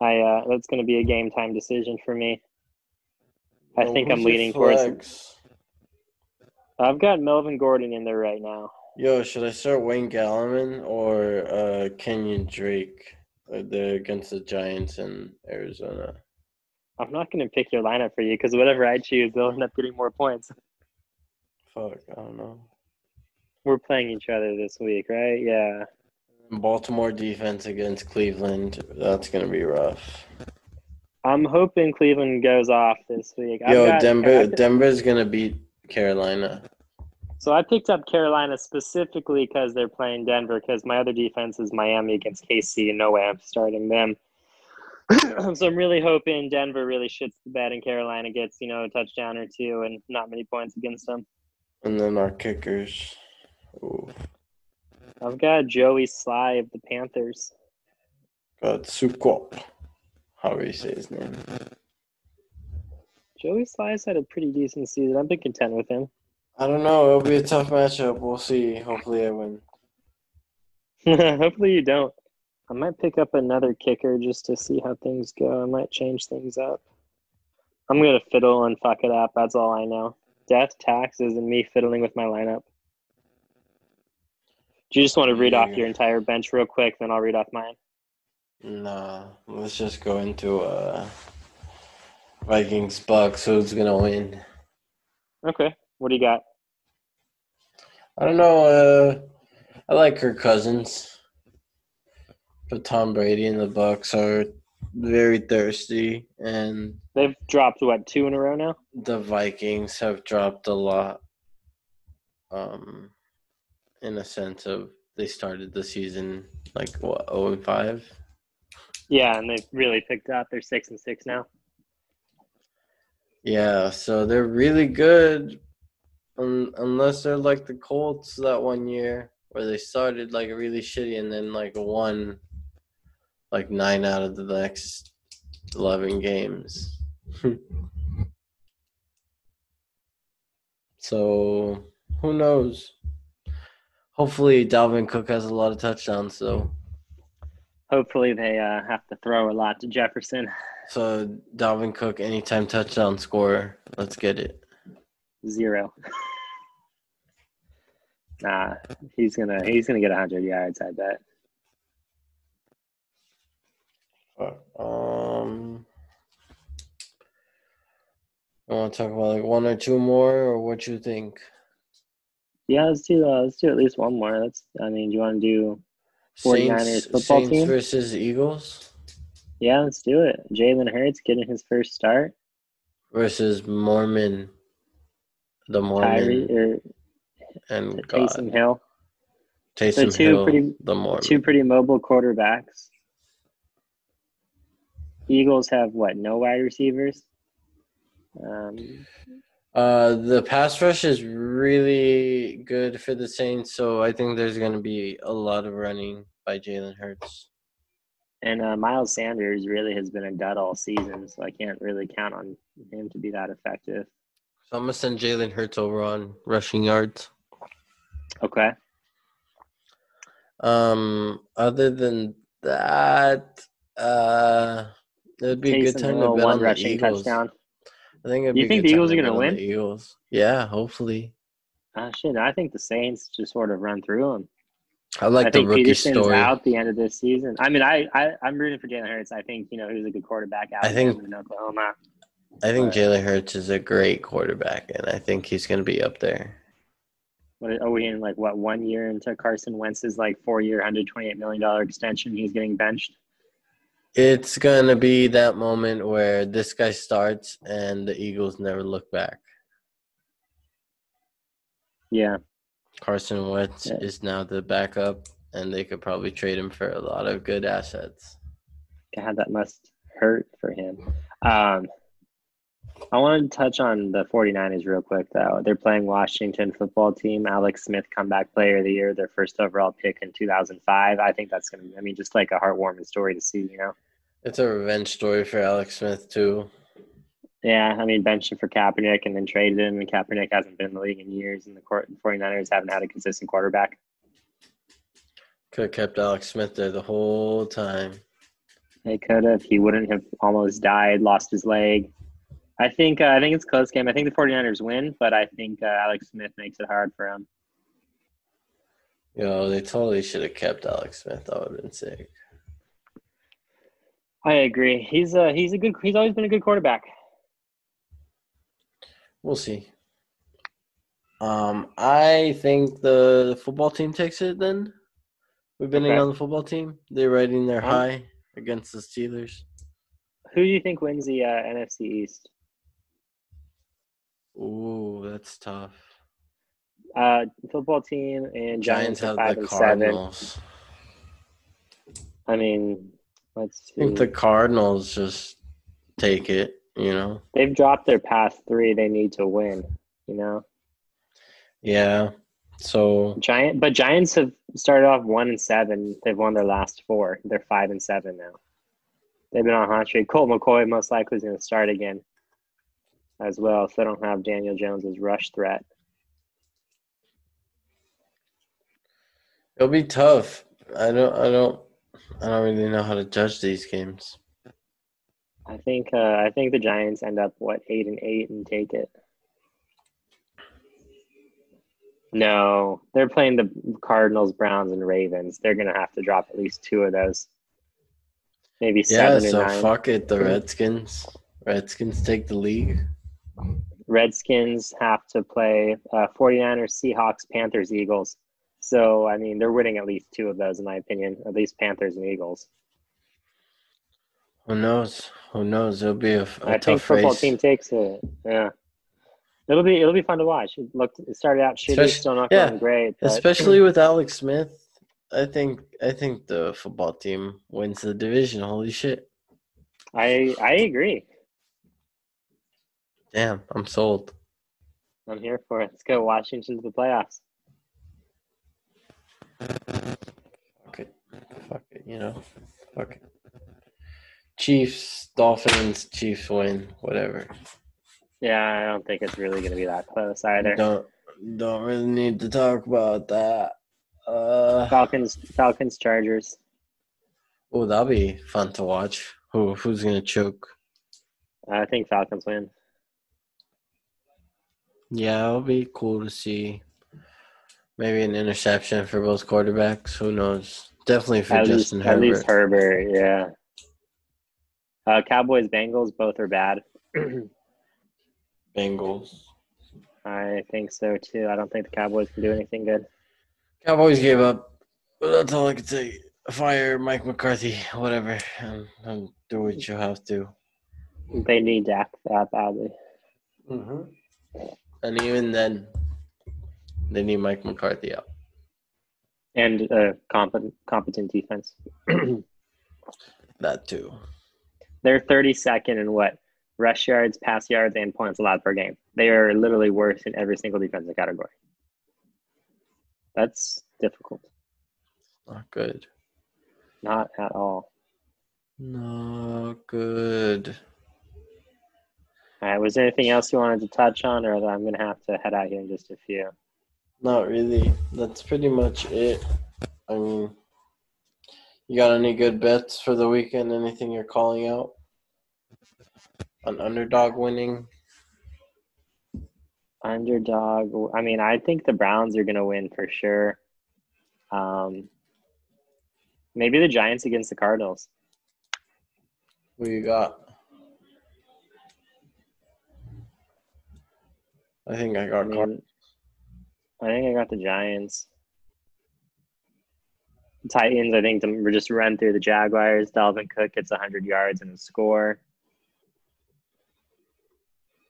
I uh, that's going to be a game time decision for me. I Well, think I'm leaning towards. flex? I've got Melvin Gordon in there right now. Yo, should I start Wayne Gallman or uh, Kenyon Drake? They're against the Giants in Arizona. I'm not going to pick your lineup for you because whatever I choose, they'll end up getting more points. Fuck, I don't know. We're playing each other this week, right? Yeah. Baltimore defense against Cleveland. That's gonna be rough. I'm hoping Cleveland goes off this week. I've Yo, got- Denver. Denver's gonna beat Carolina. So I picked up Carolina specifically because they're playing Denver. Because my other defense is Miami against KC, and no way I'm starting them. so I'm really hoping Denver really shits the bed, and Carolina gets you know a touchdown or two, and not many points against them. And then our kickers. Ooh, I've got Joey Slye of the Panthers. got Succop. However you say his name. Joey Slye's had a pretty decent season. I've been content with him. I don't know. It'll be a tough matchup. We'll see. Hopefully, I win. Hopefully you don't. I might pick up another kicker just to see how things go. I might change things up. I'm gonna fiddle and fuck it up. That's all I know. Death, taxes, and me fiddling with my lineup. Do you just want to read off your entire bench real quick, then I'll read off mine? Nah, let's just go into uh Vikings Bucks. Who's gonna win? Okay. What do you got? I don't know. Uh, I like her Cousins, but Tom Brady and the Bucks are very thirsty, and They've dropped what two in a row now? the Vikings have dropped a lot. Um, in a sense of they started the season like what zero and five. Yeah, and they've really picked up. They're six and six now. Yeah, so they're really good, um, unless they're like the Colts that one year where they started like really shitty and then like won like nine out of the next eleven games. so who knows? Hopefully, Dalvin Cook has a lot of touchdowns So Hopefully they uh, have to throw a lot to Jefferson. So Dalvin Cook, anytime touchdown scorer. Let's get it. Zero. nah, he's gonna he's gonna get hundred yards. I bet. Um, I want to talk about like one or two more, or what you think? Yeah, let's do uh, let's do at least one more. Let's. I mean, do you want to do? 49ers Saints, football Saints team? versus Eagles Yeah, let's do it. Jalen Hurts getting his first start. versus Mormon, the Mormon or and God. Taysom Hill. Taysom two Hill, pretty- the Mormon. Two pretty mobile quarterbacks. Eagles have what? No wide receivers. Um, Uh, the pass rush is really good for the Saints, so I think there's going to be a lot of running by Jalen Hurts. and uh, Miles Sanders really has been a dud all season, so I can't really count on him to be that effective. So I'm gonna send Jalen Hurts over on rushing yards. Okay. Um, other than that, uh, it would be a good time to bet on the Eagles. touchdown. I think. You think the Eagles are gonna win? The Eagles. Yeah, hopefully. Ah, shit. I think the Saints just sort of run through them. I like I the think rookie Peterson's story. out the end of this season. I mean, I, I I'm rooting for Jalen Hurts. I think you know he's a good quarterback out I think- in Oklahoma. I think Jalen Hurts is a great quarterback, and I think he's going to be up there. What are we in like what one year into Carson Wentz's like four year, hundred twenty eight million dollar extension? He's getting benched. It's going to be that moment where this guy starts and the Eagles never look back. Yeah, Carson Wentz Yeah. is now the backup, and they could probably trade him for a lot of good assets. God, that must hurt for him. Um, I wanted to touch on the 49ers real quick, though. They're playing Washington football team. Alex Smith, comeback player of the year, their first overall pick in 2005. I think that's going to be, I mean, just like a heartwarming story to see, you know? It's a revenge story for Alex Smith, too. Yeah, I mean, benched him for Kaepernick and then traded him, and Kaepernick hasn't been in the league in years, and the court- 49ers haven't had a consistent quarterback. Could have kept Alex Smith there the whole time. They could have. He wouldn't have almost died, lost his leg. I think uh, I think it's a close game. I think the 49ers win, but I think uh, Alex Smith makes it hard for him. Yo, they totally should have kept Alex Smith. That would have been sick. I agree. He's a he's a good. He's always been a good quarterback. We'll see. Um, I think the football team takes it. Then we've been in Okay. on the football team. They're riding their high against the Steelers. Who do you think wins the uh, NFC East? Ooh, that's tough. Uh, football team and Giants, Giants have five the and seven. Cardinals. I mean, let's see. I think the Cardinals just take it. You know. They've dropped their past three. They need to win. You know, Yeah. So Giant, but Giants have started off one and seven. They've won their last four. They're five and seven now. They've been on a hot streak. Colt McCoy most likely is going to start again, as well. so they don't have Daniel Jones as rush threat, it'll be tough. I don't. I don't. I don't really know how to judge these games. I think. Uh, I think the Giants end up what eight and eight and take it. No, they're playing the Cardinals, Browns, and Ravens. They're going to have to drop at least two of those. Maybe Yeah. seven So or nine. fuck it. The Redskins. Redskins take the league. Redskins have to play uh, 49ers, Seahawks, Panthers, Eagles. So, I mean, they're winning at least two of those, in my opinion, at least Panthers and Eagles. Who knows? Who knows? It'll be a, a I think football race. team takes it. Yeah. It'll be it'll be fun to watch. It looked it started out shitty, Especially- still not yeah, going great. But Especially with Alex Smith, I think I think the football team wins the division. Holy shit! I I agree. Damn, I'm sold. I'm here for it. Let's go Washington to the playoffs. Fuck it, fuck it. You know, fuck it. Chiefs, Dolphins, Chiefs win. Whatever. Yeah, I don't think it's really going to be that close either. Don't don't really need to talk about that. Uh, Falcons, Falcons, Chargers. oh, that'll be fun to watch. Who who's gonna choke? I think Falcons win. Yeah, it'll be cool to see. Maybe an interception for both quarterbacks. Who knows? Definitely for At least, Justin at least Herbert, yeah. Uh, Cowboys, Bengals, both are bad. Bengals. I think so too. I don't think the Cowboys can do anything good. Cowboys gave up. But that's all I can say. Fire Mike McCarthy. Whatever. And, and do what you have to. They need Dak that badly. Mm-hmm. And even then, they need Mike McCarthy out. And uh, competent, competent defense. That too. They're 32nd in what? Rush yards, pass yards, and points allowed per game. They are literally worse in every single defensive category. That's difficult. Not good. Not at all. Not good. All right. Was there anything else you wanted to touch on, or that I'm going to have to head out here in just a few? Not really. That's pretty much it. I mean, you got any good bets for the weekend? Anything you're calling out? An underdog winning? Underdog. I mean, I think the Browns are going to win for sure. Um, maybe the Giants against the Cardinals. Who you got? I think I I got Card- mean, I think I got the Giants. Titans, I think we're just run through the Jaguars. Dalvin Cook gets 100 yards and a score.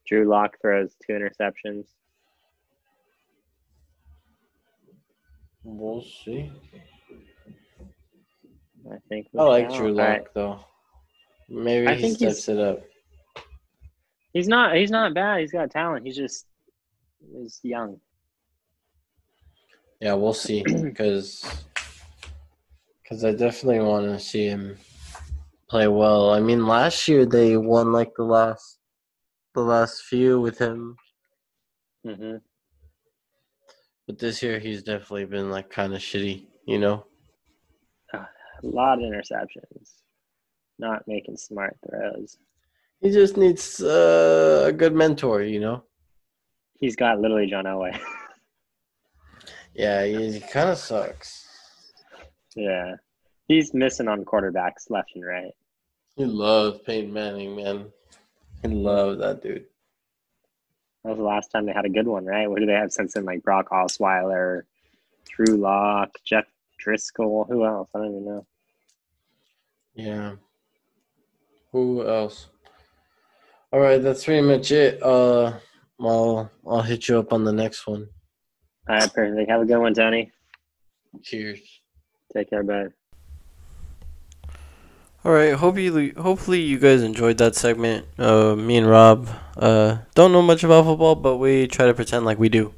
Drew Lock throws two interceptions. We'll see. I think. I like. Drew Lock right. though. Maybe I he steps it up. He's not. He's not bad. He's got talent. He's just. He's young. Yeah, we'll see. Because because I definitely want to see him play well. I mean, last year they won like the last the last few with him, hmm but this year he's definitely been like kind of shitty. You know. A lot of interceptions. Not making smart throws. He just needs uh, a good mentor, you know. He's got literally John Elway. Yeah, he, kind of sucks. yeah. He's missing on quarterbacks left and right. He loves Peyton Manning, man. He loves that dude. That was the last time they had a good one, right? What do they have since then? Like Brock Osweiler, Drew Lock, Jeff Driskel. Who else? I don't even know. Yeah. Who else? All right, that's pretty much it. Uh, I'll I'll hit you up on the next one. All right, perfect. Have a good one, Tony. Cheers. Take care, bud. All right. Hope you hopefully you guys enjoyed that segment. Uh, me and Rob uh don't know much about football, but we try to pretend like we do.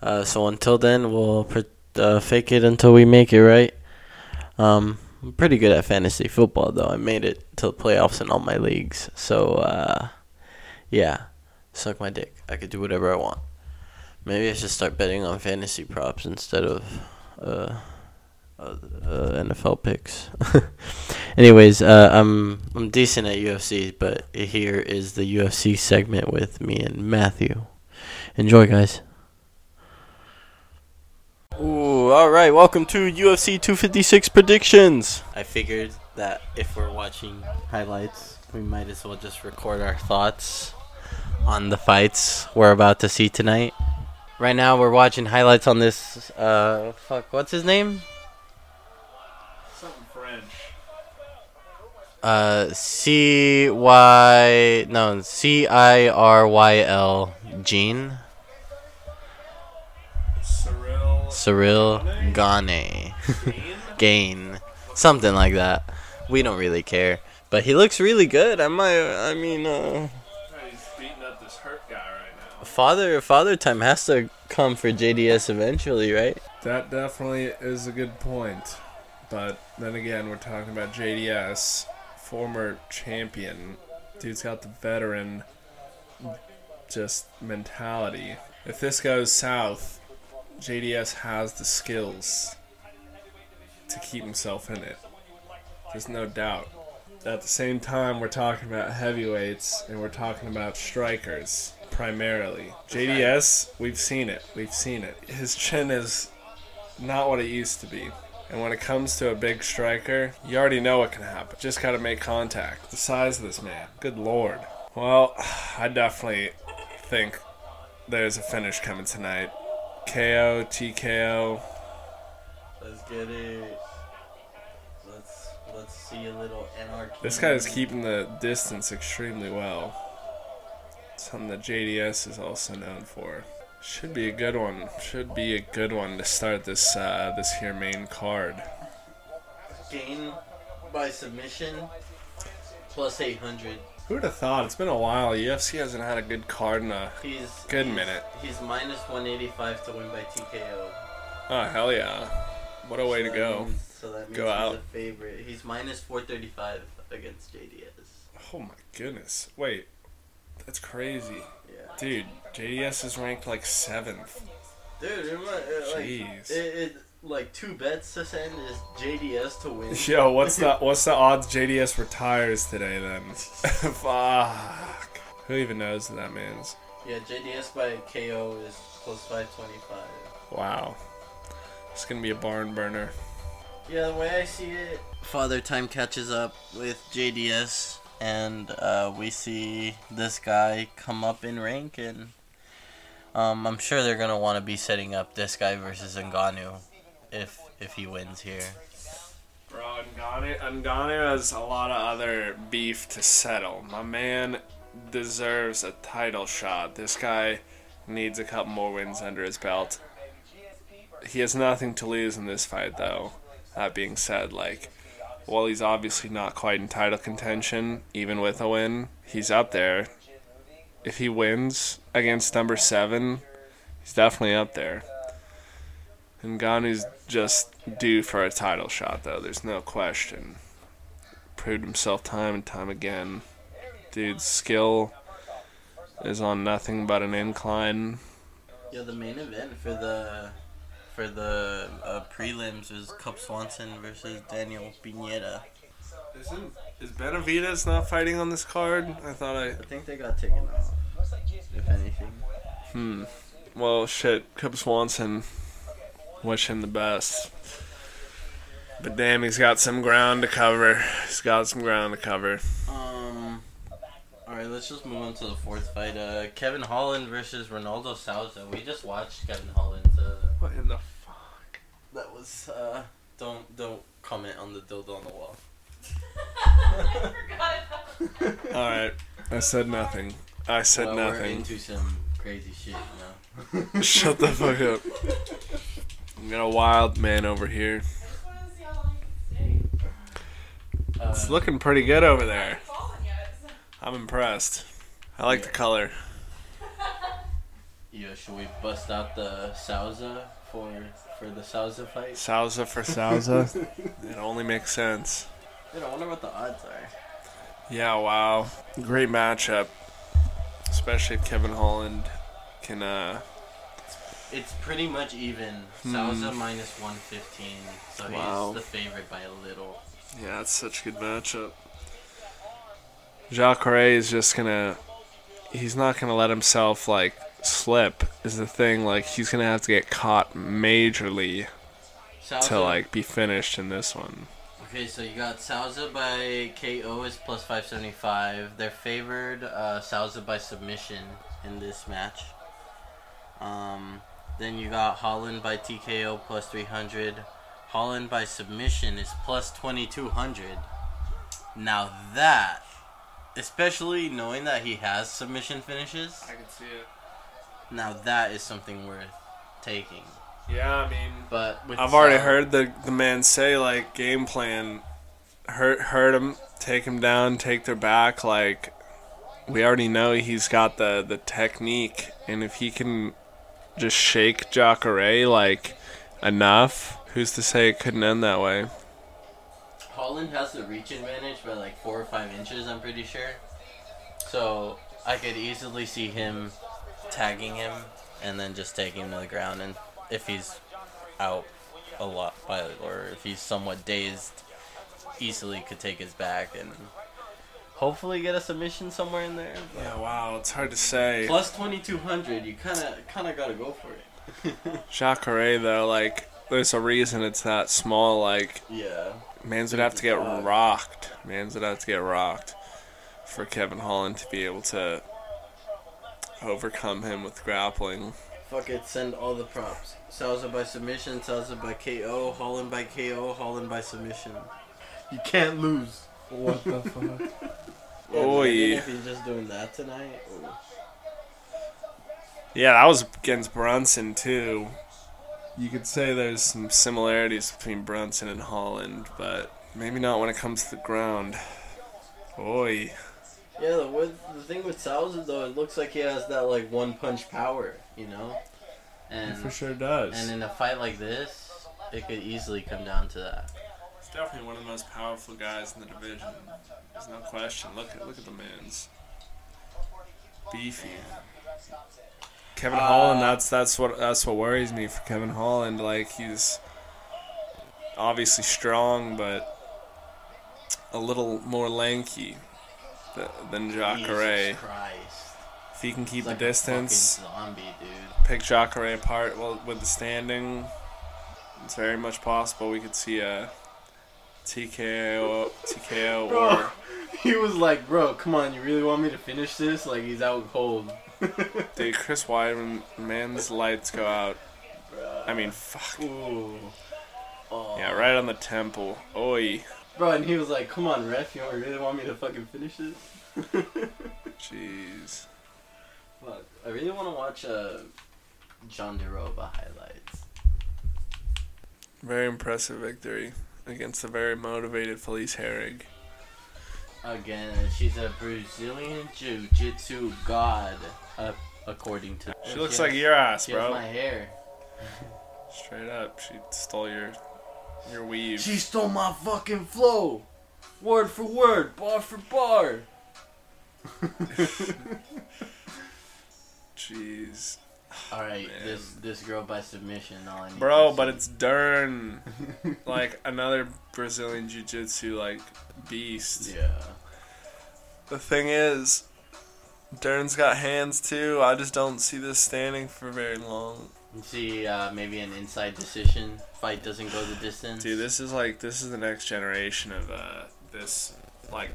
Uh, so until then, we'll pre- uh, fake it until we make it, right? Um, I'm pretty good at fantasy football, though. I made it to the playoffs in all my leagues. So, uh, yeah, suck my dick. I could do whatever I want. Maybe I should start betting on fantasy props instead of uh, uh, uh, NFL picks. Anyways, uh, I'm I'm decent at UFC, but here is the UFC segment with me and Matthew. Enjoy, guys. Ooh, all right. Welcome to UFC 256 predictions. I figured that if we're watching highlights, we might as well just record our thoughts on the fights we're about to see tonight. Right now, we're watching highlights on this. Uh, fuck, what's his name? Something French. Uh, C Y no C I R Y L Gene Cyril. Ciryl Gane Gain something like that. We don't really care, but he looks really good. I might. I mean, uh, father father time has to come for JDS eventually, right? That definitely is a good point. But then again, we're talking about JDS, former champion. Dude's got the veteran just mentality. If this goes south, JDS has the skills to keep himself in it. There's no doubt. At the same time, we're talking about heavyweights and we're talking about strikers primarily. JDS, we've seen it. We've seen it. His chin is not what it used to be. And when it comes to a big striker, you already know what can happen. Just got to make contact. The size of this man. Good lord. Well, I definitely think there's a finish coming tonight. KO, TKO. Let's get it. Let's let's see a little anarchy. This guy is keeping the distance extremely well. Something that JDS is also known for. Should be a good one. Should be a good one to start this uh, this here main card. Gane by submission plus 800. Who'd have thought? It's been a while. UFC hasn't had a good card in a He's Good he's- minute. He's minus 185 to win by TKO. oh hell yeah! What a way to So that go! means- So that means Go he's out. a favorite. He's minus 435 against JDS. Oh my goodness! Wait, that's crazy, Yeah. dude. JDS is ranked like seventh. Dude, it, it, like, Jeez. it, it, like two bets to send is JDS to win. Yo, what's the what's the odds JDS retires today then? Fuck. Who even knows what that means? Yeah, JDS by KO is plus 525. Wow. It's gonna be a barn burner. Yeah, the way I see it, Father Time catches up with JDS, and uh, we see this guy come up in rank, and um, I'm sure they're gonna want to be setting up this guy versus Ngannou if if he wins here. Bro, Ngannou, has a lot of other beef to settle. My man deserves a title shot. This guy needs a couple more wins under his belt. He has nothing to lose in this fight, though. That being said, like, while he's obviously not quite in title contention, even with a win, he's up there. If he wins against number seven, he's definitely up there. Ngannou's just due for a title shot, though. There's no question. Proved himself time and time again. Dude's skill is on nothing but an incline. Yeah, the main event for the for the uh, prelims is Cub Swanson versus Daniel Pineda. Isn't is Benavidez not fighting on this card? I thought I. I think they got taken off. If anything. Hmm. Well, shit. Cub Swanson. Wish him the best. But damn, he's got some ground to cover. He's got some ground to cover. Um. All right, let's just move on to the fourth fight. Uh, Kevin Holland versus Ronaldo Souza. We just watched Kevin Holland. Uh, What in the fuck? that was uh. Don't don't comment on the dildo on the wall. All right. I said nothing. I said Well, We're nothing. into some crazy shit, you know. Shut the fuck up. We got a wild man over here. Uh, It's looking pretty good over there. I'm impressed. I like the color. Yeah, should we bust out the Souza for for the Souza fight? Souza for Souza. it only makes sense. Dude, I wonder what the odds are. Yeah, wow. Great matchup. Especially if Kevin Holland can uh It's pretty much even. Souza minus 115, so Hmm. Wow. he's the favorite by a little. Yeah, it's such a good matchup. Jacare is just gonna he's not gonna let himself like slip is the thing. Like he's gonna have to get caught majorly Souza, to like be finished in this one. Okay, so you got Souza by KO is plus 575. They're favored uh, Souza by submission in this match. Um, then you got Holland by TKO plus 300. Holland by submission is plus 2200. Now that, especially knowing that he has submission finishes, I can see it. Now that is something worth taking. Yeah, I mean But with I've already Sou- heard the the man say like game plan hurt hurt him, take him down, take their back like we already know he's got the the technique and if he can just shake Jacare like enough, who's to say it couldn't end that way? Holland has the reach advantage by like four or five inches, I'm pretty sure. So I could easily see him tagging him and then just taking him to the ground. And if he's out a lot by, or if he's somewhat dazed, easily could take his back and hopefully get a submission somewhere in there. Yeah, wow, it's hard to say. Plus 2200, you kind of kind of got to go for it. Jacare though, like there's a reason it's that small. Like yeah. Mans would have to get rocked. Mans would have to get rocked for Kevin Holland to be able to overcome him with grappling. Fuck it, send all the props. Souza by submission, Souza by KO, Holland by KO, Holland by submission. You can't lose. What the fuck? Oh Yeah, Oy. imagine if he's just doing that tonight. Ooh. Yeah, that was against Brunson too. You could say there's some similarities between Brunson and Holland, but maybe not when it comes to the ground. Oi. Yeah, the, with, the thing with Souza though, it looks like he has that like one punch power, you know. And for sure does. and in a fight like this, it could easily come down to that. He's definitely one of the most powerful guys in the division. There's no question. Look at look at the man's beefy. Kevin Uh, Holland, that's that's what that's what worries me for Kevin Holland. Like he's obviously strong, but a little more lanky th- than Jacare. If he can keep the like a distance, zombie, dude. pick Jacare apart well, with the standing, it's very much possible we could see a TKO, TKO Bro. or He was like, bro, come on, you really want me to finish this? Like, he's out cold. dude Chris Weidman. Man's lights go out. I mean, fuck. Ooh. Oh. Yeah, right on the temple. Oi, Bro, and he was like, come on, ref, you really want me to fucking finish this? jeez. Fuck. I really want to watch uh, Jandiroba highlights. Very impressive victory against a very motivated Felice Herrig. Again, she's a Brazilian Jiu-Jitsu god, uh, according to. She looks like your ass, She bro. my hair. Straight up, she stole your your weave. She stole my fucking flow, word for word, bar for bar. Jeez, All right, Man. this this girl by submission. All I need bro, but say. it's Dern, like another Brazilian jiu-jitsu like beast. yeah. The thing is, Dern's got hands too. I just don't see this standing for very long. You see, uh, maybe an inside decision. Fight doesn't go the distance. Dude, this is like this is the next generation of uh this like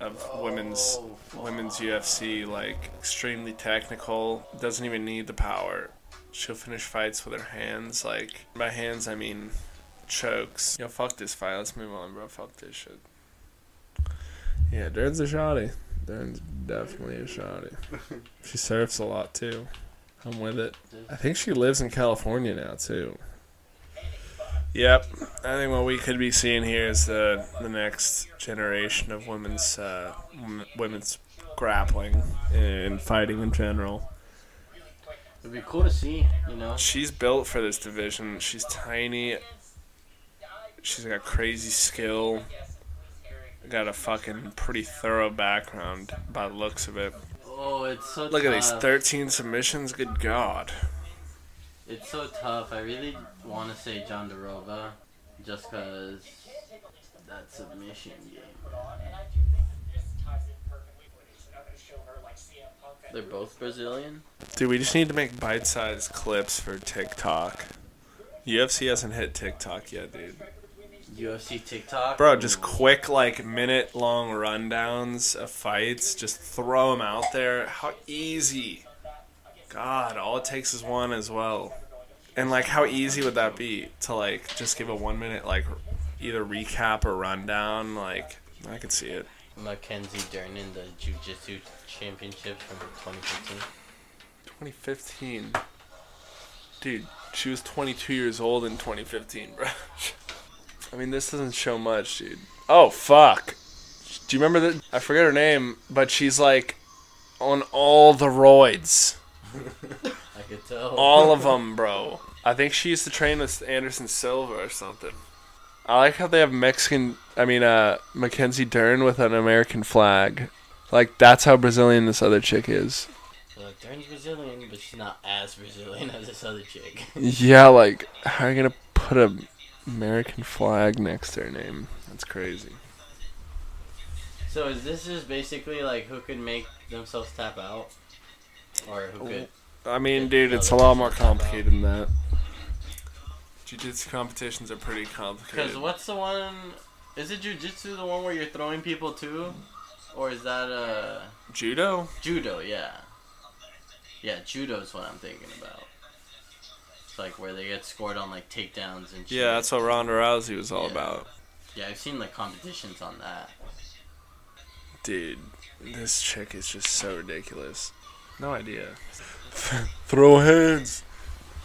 of women's Oh, fuck. women's UFC like extremely technical. Doesn't even need the power. She'll finish fights with her hands. Like by hands, I mean chokes. Yo, fuck this fight. Let's move on, bro. Fuck this shit. Yeah, Dern's a shotty. Dern's definitely a shotty. She surfs a lot too. I'm with it. I think she lives in California now too. Yep, I think what we could be seeing here is the the next generation of women's uh, women's grappling and fighting in general. It'd be cool to see. You know. She's built for this division. She's tiny. She's got crazy skill. Got a fucking pretty thorough background by the looks of it. Oh, it's so. Look at these 13 submissions. Good God. It's so tough. I really want to say Jandiroba, just cause that submission game. They're both Brazilian. Dude, we just need to make bite-sized clips for TikTok. UFC hasn't hit TikTok yet, dude. UFC TikTok. Bro, just quick, like, minute long rundowns of fights. Just throw them out there. How easy. God, all it takes is one as well. And, like, how easy would that be to, like, just give a one minute, like, either recap or rundown? Like, I could see it. Mackenzie Dern in the Jiu Jitsu Championship from 2015. 2015. Dude, she was 22 years old in 2015, bro. I mean, this doesn't show much, dude. Oh, fuck. Do you remember that? I forget her name, but she's like on all the roids. I could tell. All of them, bro. I think she used to train with Anderson Silva or something. I like how they have Mexican, I mean, uh, Mackenzie Dern with an American flag. Like, that's how Brazilian this other chick is. Look, Dern's Brazilian, but she's not as Brazilian as this other chick. Yeah, like how are you gonna put a American flag next to her name? That's crazy. so is this just basically like who could make themselves tap out, or who could? I mean, dude, it's a lot more complicated than that. Jiu-jitsu competitions are pretty complicated. Because what's the one? Is it jujitsu the one where you're throwing people too, or is that uh Judo? judo? Yeah. Yeah, judo's what I'm thinking about. Like where they get scored on like takedowns and shit. Yeah, that's what Ronda Rousey was all Yeah. about. Yeah, I've seen like competitions on that. Dude, this chick is just so ridiculous. No idea. Throw hands.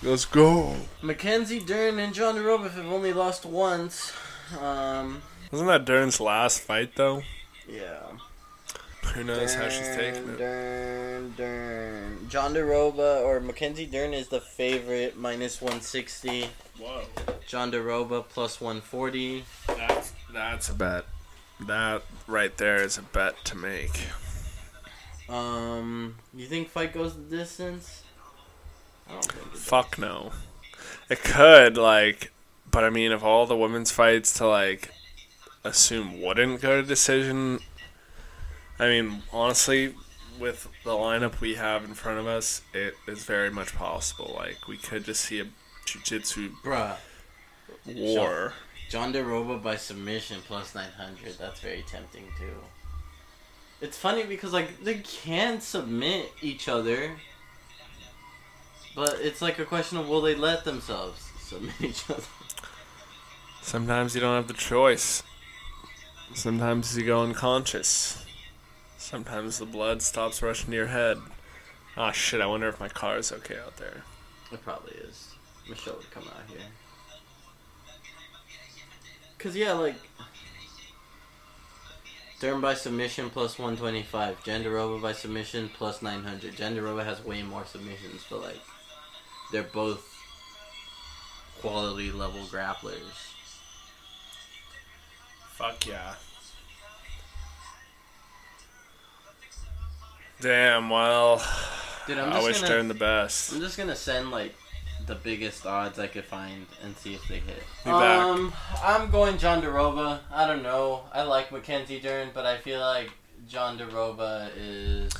Let's go. Mackenzie Dern and Jandiroba have only lost once. Um, Wasn't that Dern's last fight though? yeah. Who knows how she's taking it? Dern, Dern. Jandiroba or Mackenzie Dern is the favorite, minus 160. Whoa. Jandiroba plus 140. That's that's a bet. That right there is a bet to make. Um, you think fight goes the distance? I don't think it does. Fuck no. It could like, but I mean, of all the women's fights to like assume wouldn't go to decision, I mean, honestly, with the lineup we have in front of us, it is very much possible. Like we could just see a jiu-jitsu Bruh. war. Jandiroba by submission plus 900. That's very tempting too. It's funny because like they can submit each other, but it's like a question of will they let themselves submit each other? Sometimes you don't have the choice. Sometimes you go unconscious. Sometimes the blood stops rushing to your head. Ah shit, I wonder if my car is okay out there. It probably is. Michelle would come out here. Cause yeah, like Dern by submission plus one twenty five. Jandiroba by submission plus nine hundred. Jandiroba has way more submissions, but like they're both quality level grapplers. Fuck yeah. Damn, well, Dude, I'm I wish gonna the best. I'm just gonna send like the biggest odds I could find and see if they hit. Be back. Um, I'm going Jandiroba. I don't know. I like Mackenzie Dern, but I feel like Jandiroba is.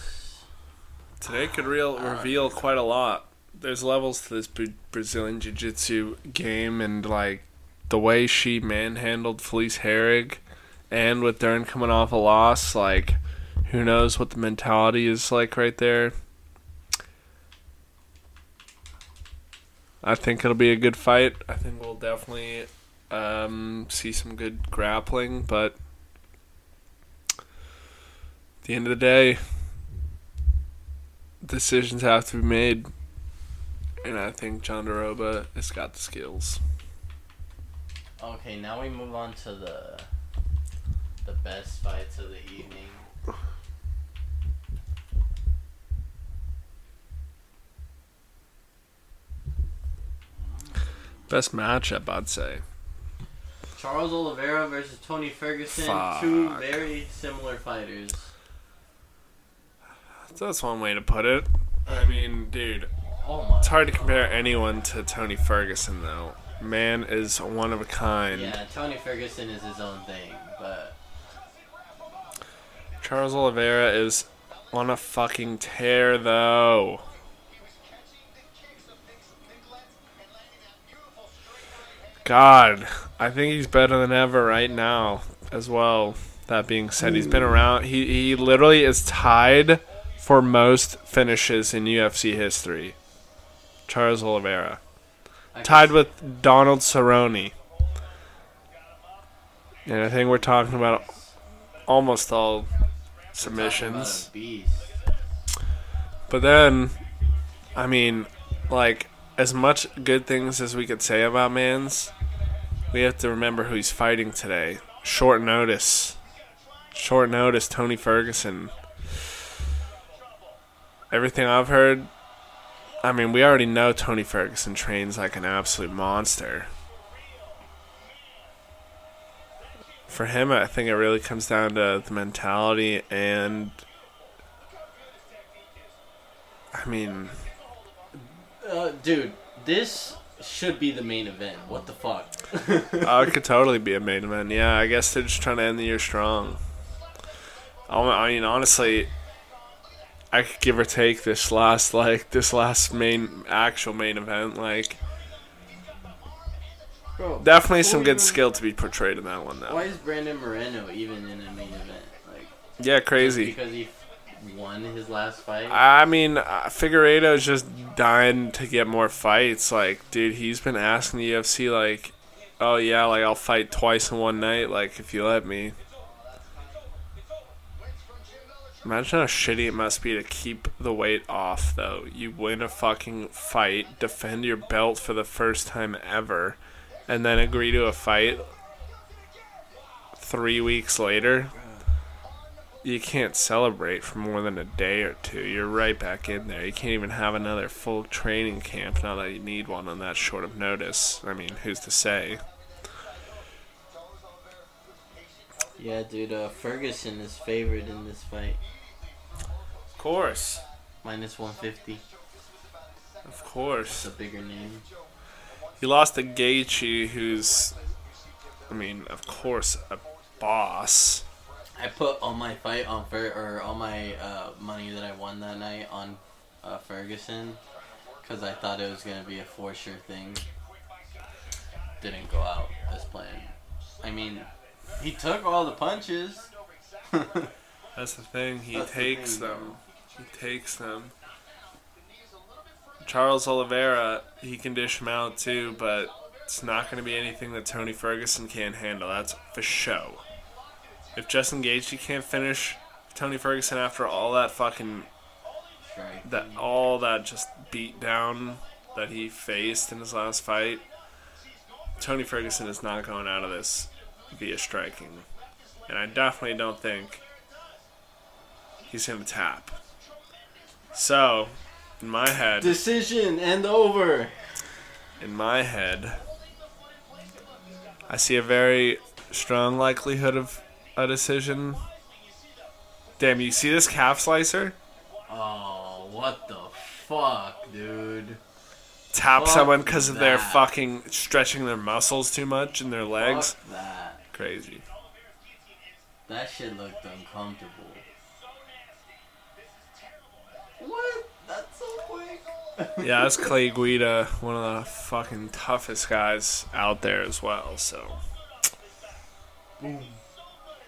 Today could real, reveal quite a lot. There's levels to this Brazilian Jiu Jitsu game, and like the way she manhandled Felice Herrig, and with Dern coming off a loss, like who knows what the mentality is like right there. I think it'll be a good fight. I think we'll definitely um, see some good grappling, but at the end of the day, decisions have to be made, and I think Jandiroba has got the skills. Okay, now we move on to the the best fights of the evening. Best matchup, I'd say. Charles Oliveira versus Tony Ferguson. Fuck. Two very similar fighters. That's one way to put it. I mean, dude, Oh my. it's hard to compare anyone to Tony Ferguson, though. Man is one of a kind. Yeah, Tony Ferguson is his own thing, but Charles Oliveira is on a fucking tear, though. God, I think he's better than ever right now, as well. That being said, he's been hmm. around. He he literally is tied for most finishes in UFC history. Charles Oliveira tied with Donald Cerrone. And I think we're talking about almost all we're talking about submissions. But then, I mean, like, as much good things as we could say about Mans, we have to remember who he's fighting today. Short notice. Short notice, Tony Ferguson. Everything I've heard, I mean, we already know Tony Ferguson trains like an absolute monster. For him, I think it really comes down to the mentality and I mean, Uh, dude, this should be the main event. What the fuck? oh, it could totally be a main event. Yeah, I guess they're just trying to end the year strong. I mean, honestly, I could give or take this last like this last main actual main event. Like, Bro, definitely some good even- skill to be portrayed in that one, though. Why is Brandon Moreno even in a main event? Like Yeah, crazy. because he won his last fight. I mean, uh, Figueiredo's just dying to get more fights. Like, dude, he's been asking the UFC, like, oh, yeah, like, I'll fight twice in one night, like, if you let me. Imagine how shitty it must be to keep the weight off, though. You win a fucking fight, defend your belt for the first time ever, and then agree to a fight three weeks later you can't celebrate for more than a day or two. You're right back in there. You can't even have another full training camp now that you need one on that short of notice. I mean, who's to say? yeah, dude. Uh, Ferguson is favored in this fight, Of course. minus one fifty. Of It's course. a bigger name. He lost to Gaethje, who's, I mean, of course, a boss. I put all my fight on Fer or all my uh, money that I won that night on uh, Ferguson because I thought it was gonna be a for sure thing. Didn't go out as planned. I mean, he took all the punches. That's the thing. He That's the takes thing, them. He takes them. Charles Oliveira, he can dish him out too, but it's not going to be anything that Tony Ferguson can't handle. That's for show. If Justin Gaethje can't finish Tony Ferguson after all that fucking Right. that all that just beat down that he faced in his last fight, Tony Ferguson is not going out of this via striking. And I definitely don't think he's going to tap. So, in my head, Decision and over. in my head, I see a very strong likelihood of a decision. Damn, you see this calf slicer? Oh, what the fuck, dude? Tap Fuck someone because of their fucking stretching their muscles too much in their legs. Fuck that. Crazy. That shit looked uncomfortable. What? That's so quick. Yeah, that's Clay Guida, one of the fucking toughest guys out there as well. So. Boom.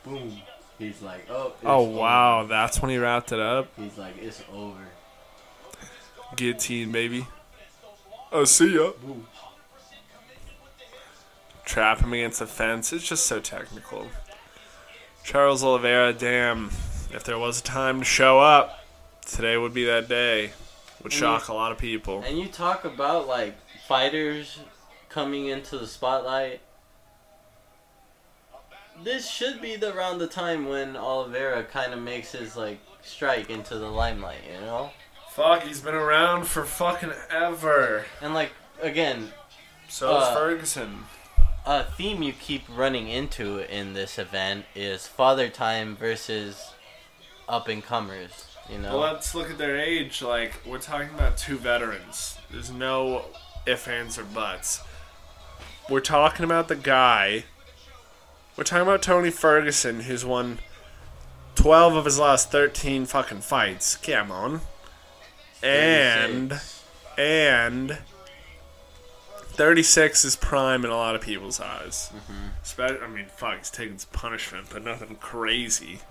Boom. He's like, oh. it's Oh over. wow, that's when he wrapped it up. He's like, it's over. Guillotine, baby. Oh, see ya. Boom. Trap him against the fence. It's just so technical. Charles Oliveira, damn. If there was a time to show up, today would be that day. Would shock a lot of people. And you talk about like fighters coming into the spotlight. This should be the around the time when Oliveira kind of makes his like strike into the limelight, you know? Fuck, he's been around for fucking ever. And like again, So is Uh, Ferguson. a theme you keep running into in this event is father time versus up and comers. You know, Well, let's look at their age. Like, we're talking about two veterans. There's no ifs, ands, or buts. We're talking about the guy. We're talking about Tony Ferguson, who's won 12 of his last 13 fucking fights. Come on. And, 36. and 36 is prime in a lot of people's eyes. Mm-hmm. Spe- I mean, fuck, he's taking some punishment, but nothing crazy.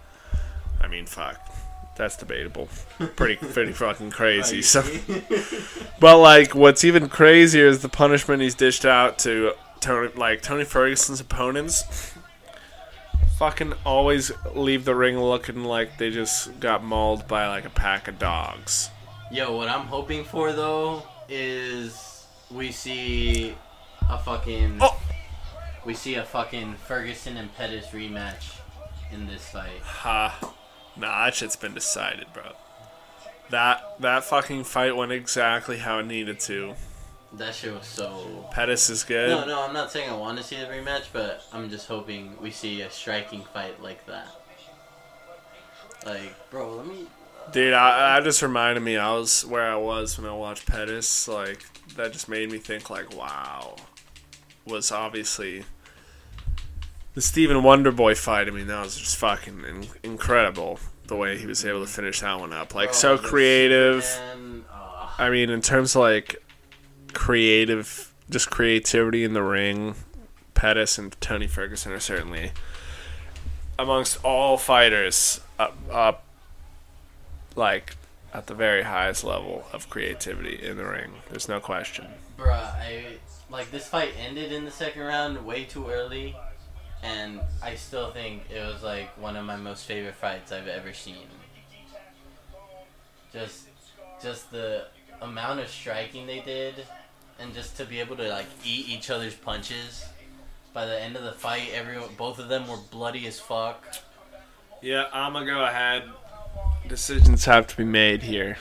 I mean, fuck. That's debatable. Pretty, pretty fucking crazy. So, but like, what's even crazier is the punishment he's dished out to Tony, like Tony Ferguson's opponents. Fucking always leave the ring looking like they just got mauled by like a pack of dogs. Yo, what I'm hoping for though is we see a fucking Oh! we see a fucking Ferguson and Pettis rematch in this fight. Ha. Nah, that shit's been decided, bro. That that fucking fight went exactly how it needed to. That shit was so. Pettis is good. No, no, I'm not saying I want to see the rematch, but I'm just hoping we see a striking fight like that. Like, bro, let me. Dude, I, I just reminded me I was where I was when I watched Pettis. Like that just made me think like, wow, was obviously the Stephen Wonderboy fight. I mean, that was just fucking in- incredible the way he was able to finish that one up. Like so creative. Uh, I mean, in terms of like creative, just creativity in the ring, Pettis and Tony Ferguson are certainly amongst all fighters up, up like at the very highest level of creativity in the ring. There's no question. Bruh, I like this fight ended in the second round way too early, and I still think it was like one of my most favorite fights I've ever seen. Just, just the amount of striking they did, and just to be able to like eat each other's punches. By the end of the fight, everyone, both of them were bloody as fuck. Yeah, I'm gonna go ahead. Decisions have to be made here.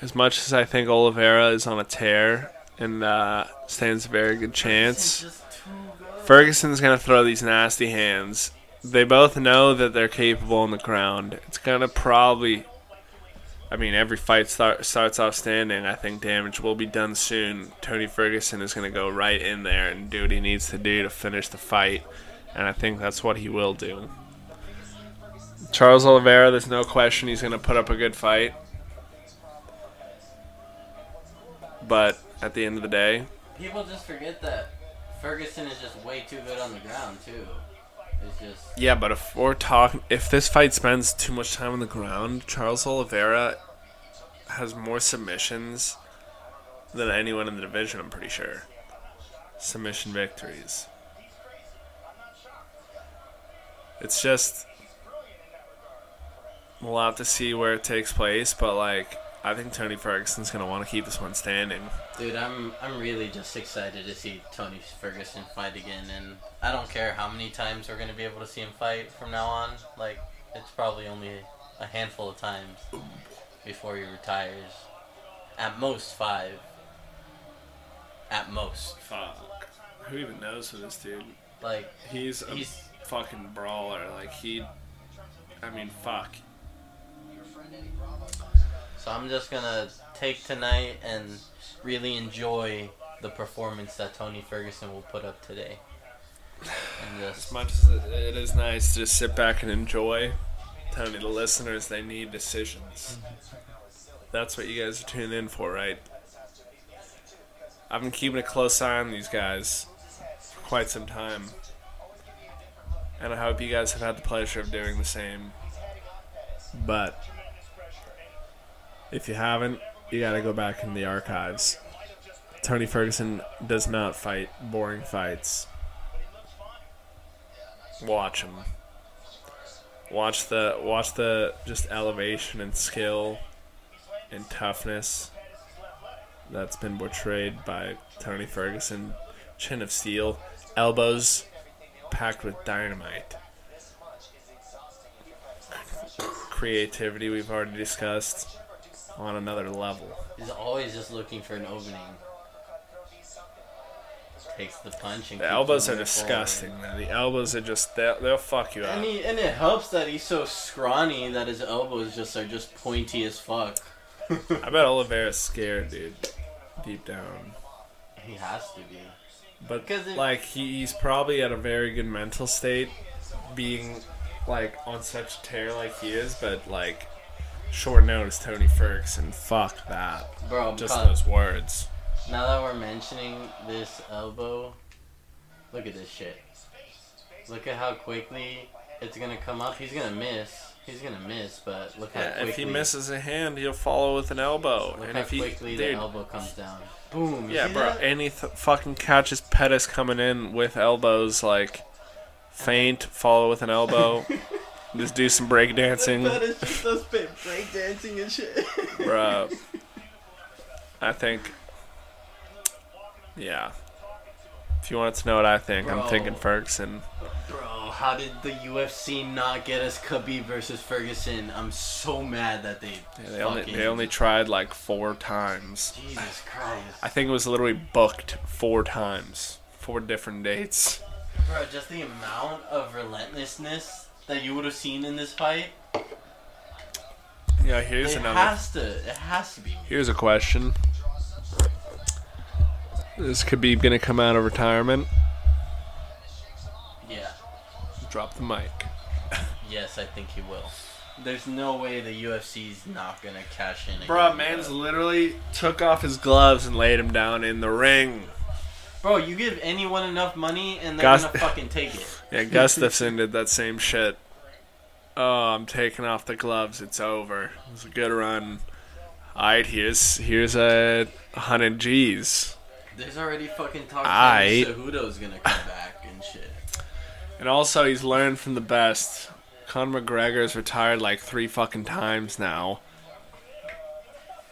As much as I think Oliveira is on a tear and uh, stands a very good chance. It's just too good. Ferguson's gonna throw these nasty hands. They both know that they're capable on the ground. It's gonna probably. I mean, every fight start, starts off standing. I think damage will be done soon. Tony Ferguson is gonna go right in there and do what he needs to do to finish the fight, and I think that's what he will do. Charles Oliveira, there's no question he's going to put up a good fight. But at the end of the day, People just forget that Ferguson is just way too good on the ground too. Just yeah, but if we're talking, if this fight spends too much time on the ground, Charles Oliveira has more submissions than anyone in the division, I'm pretty sure. Submission victories. It's just. We'll have to see where it takes place, but like, I think Tony Ferguson's gonna want to keep this one standing. Dude, I'm I'm really just excited to see Tony Ferguson fight again, and I don't care how many times we're gonna be able to see him fight from now on. Like, it's probably only a handful of times before he retires. At most five. At most, Fuck. Who even knows who this dude? like He's a he's fucking brawler. Like he, I mean, fuck. So I'm just gonna take tonight and really enjoy the performance that Tony Ferguson will put up today. And As much as it- it is nice to just sit back and enjoy, Tony, the listeners, they need decisions. That's what you guys are tuning in for, right? I've been keeping a close eye on these guys for quite some time. And I hope you guys have had the pleasure of doing the same. But if you haven't, you gotta go back in the archives. Tony Ferguson does not fight boring fights. Watch him. Watch the watch the just elevation and skill and toughness that's been portrayed by Tony Ferguson. Chin of steel, elbows packed with dynamite. Creativity we've already discussed on another level. he's always just looking for an opening. Takes the punch and The elbows are disgusting, man. The elbows are just they'll, they'll fuck you up. And, he, and it helps that he's so scrawny that his elbows just are just pointy as fuck. I bet Oliveira's scared, dude. Deep down. He has to be. But Because like he, he's probably at a very good mental state, being like on such tear like he is. But like short notice, Tony Ferguson. Fuck that. Bro, Just those words. now that we're mentioning this elbow, look at this shit. Look at how quickly it's gonna come up. He's gonna miss. He's gonna miss, but look how Yeah, quickly. if he misses a hand, he'll follow with an elbow. Look and how if he, quickly the elbow comes down. Boom. yeah, bro, that? any th- fucking catches Pettis coming in with elbows like faint, follow with an elbow. just do some breakdancing. Pettis just does break dancing and shit. Bruh. I think. Yeah. If you wanted to know what I think, I'm thinking Ferguson. Bro, how did the UFC not get us Khabib versus Ferguson? I'm so mad that they. Yeah, they only they only tried like four times. Jesus Christ. I think it was literally booked four times, four different dates. Bro, just the amount of relentlessness that you would have seen in this fight. Yeah, here's it another. has to. It has to be. Here's a question. Is Khabib gonna come out of retirement? Yeah. Drop the mic. Yes, I think he will. There's no way the UFC's not gonna cash in. Bruh, man's literally took off his gloves and laid him down in the ring. Bro, you give anyone enough money and they're Gus- gonna fucking take it. Yeah, Gustafsson did that same shit. Oh, I'm taking off the gloves. It's over. It was a good run. Alright, here's here's a hundred G's. There's already fucking talk Aight. that Cejudo's gonna come back and shit. And also, he's learned from the best. Conor McGregor's retired like three fucking times now.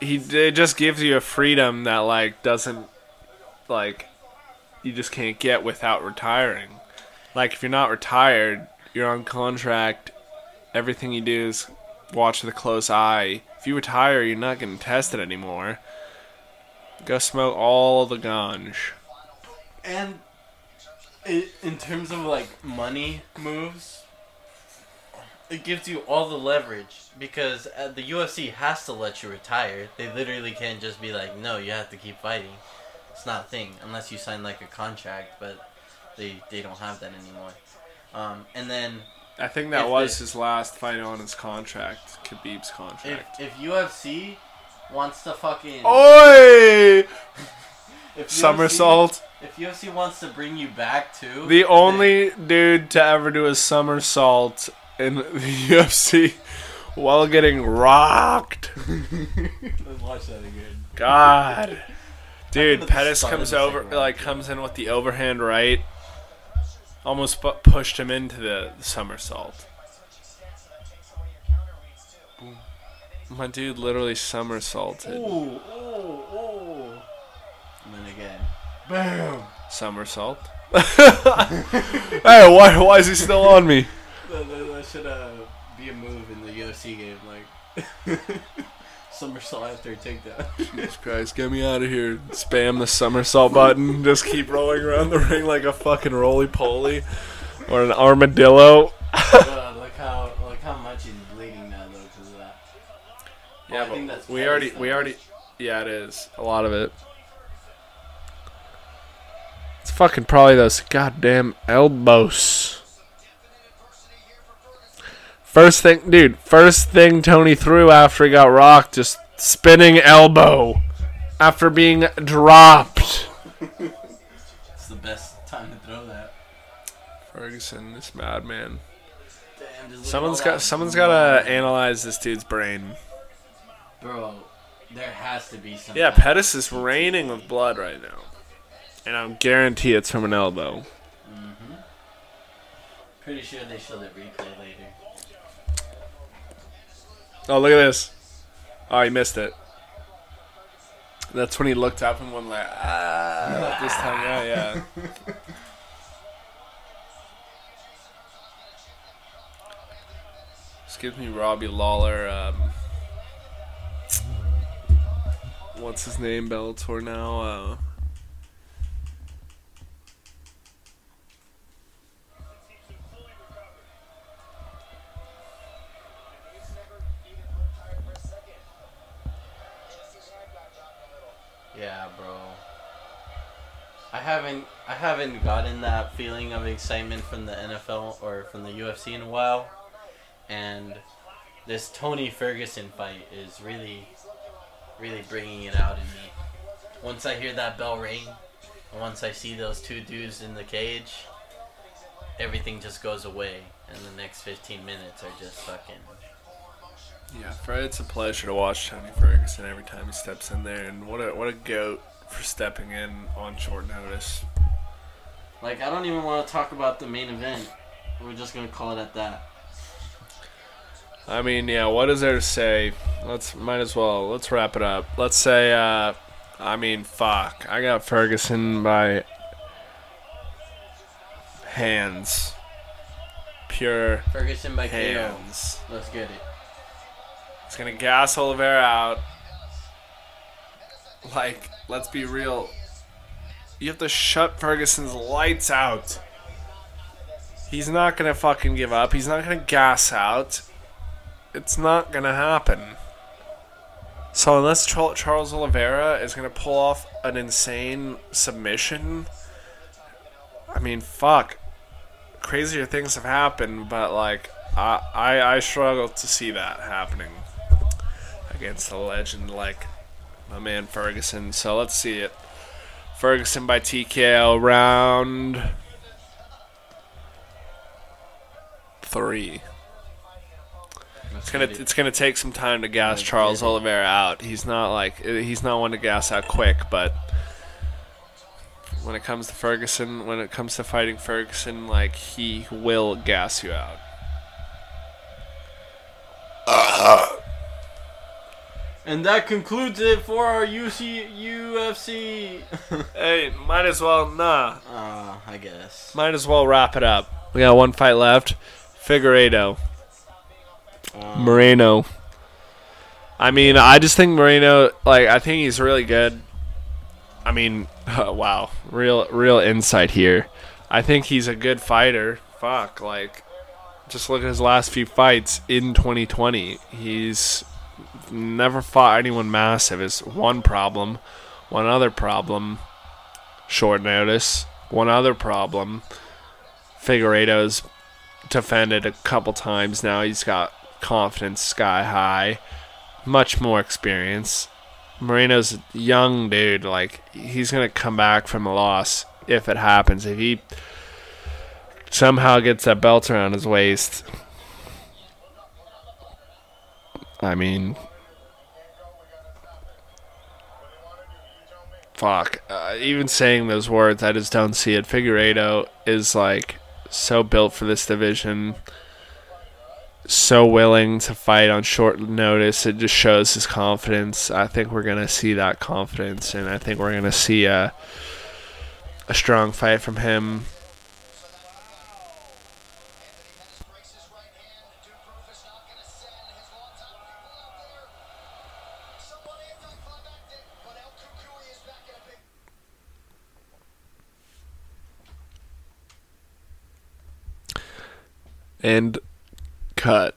He it just gives you a freedom that like doesn't like you just can't get without retiring. Like if you're not retired, you're on contract. Everything you do is watch with a close eye. If you retire, you're not getting tested anymore. Go smoke all the ganj. And in terms of like money moves, it gives you all the leverage because uh, the UFC has to let you retire. They literally can't just be like, no, you have to keep fighting. It's not a thing unless you sign like a contract, but they they don't have that anymore. Um, and then I think that was they- his last fight on his contract, Khabib's contract. if UFC wants to fucking Oi! if Somersault. UFC, if UFC wants to bring you back too, The only dude to ever do a somersault in the UFC while getting rocked. Let's watch that again. God. Dude, at Pettis comes over, like yeah. comes in with the overhand right, almost pu- pushed him into the somersault. My dude literally somersaulted. Ooh, ooh, ooh. And then again, bam. Somersault. hey, why, why is he still on me? That, that, that should uh, be a move in the UFC game, like somersault after a takedown. Jesus Christ, get me out of here. Spam the somersault button. Just keep rolling around the ring like a fucking roly poly or an armadillo. uh, look how look how much he's bleeding now though because of that. Yeah, I think that's but we already, though. we already, yeah, it is a lot of it. It's fucking probably those goddamn elbows. First thing, dude. First thing Tony threw after he got rocked, just spinning elbow after being dropped. It's the best time to throw that. Ferguson, this madman. Damn, Someone's got, someone's got to analyze this dude's brain. Bro, there has to be some. Yeah, Pettis is raining with blood right now, and I'm guarantee it's from an elbow. Mm-hmm. Pretty sure they show the replay later. Oh, look at this. Oh, he missed it. That's when he looked up and went like, ah. This time, yeah, yeah. this gives me Robbie Lawler. Um, what's his name? Bellator now. Uh, Yeah, bro. I haven't I haven't gotten that feeling of excitement from the NFL or from the UFC in a while, and this Tony Ferguson fight is really, really bringing it out in me. Once I hear that bell ring, and once I see those two dudes in the cage, everything just goes away, and the next 15 minutes are just fucking. Yeah, Fred, it's a pleasure to watch Tony Ferguson every time he steps in there, and what a what a goat for stepping in on short notice. Like I don't even want to talk about the main event. We're just gonna call it at that. I mean, yeah, what is there to say? Let's might as well let's wrap it up. Let's say uh I mean, fuck. I got Ferguson by hands. Pure Ferguson by KO. hands. Let's get it. It's going to gas Oliveira out. Like, let's be real. You have to shut Ferguson's lights out. He's not going to fucking give up. He's not going to gas out. It's not going to happen. So unless Charles Oliveira is going to pull off an insane submission, I mean, fuck. Crazier things have happened, but like, I I, I struggle to see that happening against a legend like my man Ferguson. So let's see it. Ferguson by TKO round three. It's gonna it's gonna take some time to gas Charles get. Oliveira out. He's not like he's not one to gas out quick, but when it comes to Ferguson, when it comes to fighting Ferguson, like he will gas you out. Uh-huh. And that concludes it for our UC UFC. Hey, might as well nah. uh, I guess. Might as well wrap it up. We got one fight left. Figueiredo. Um, Moreno. I mean, I just think Moreno, like, I think he's really good. I mean, wow, real, real insight here. I think he's a good fighter. Fuck, like, just look at his last few fights in 2020. He's never fought anyone massive. Is one problem. One other problem. Short notice. One other problem. Figueiredo's defended a couple times now. He's got confidence sky high, much more experience. Moreno's a young dude. Like he's gonna come back from a loss if it happens. If he somehow gets that belt around his waist, I mean, fuck. Uh, even saying those words, I just don't see it. Figueiredo is like so built for this division, so willing to fight on short notice. It just shows his confidence. I think we're gonna see that confidence, and I think we're gonna see a a strong fight from him. And cut.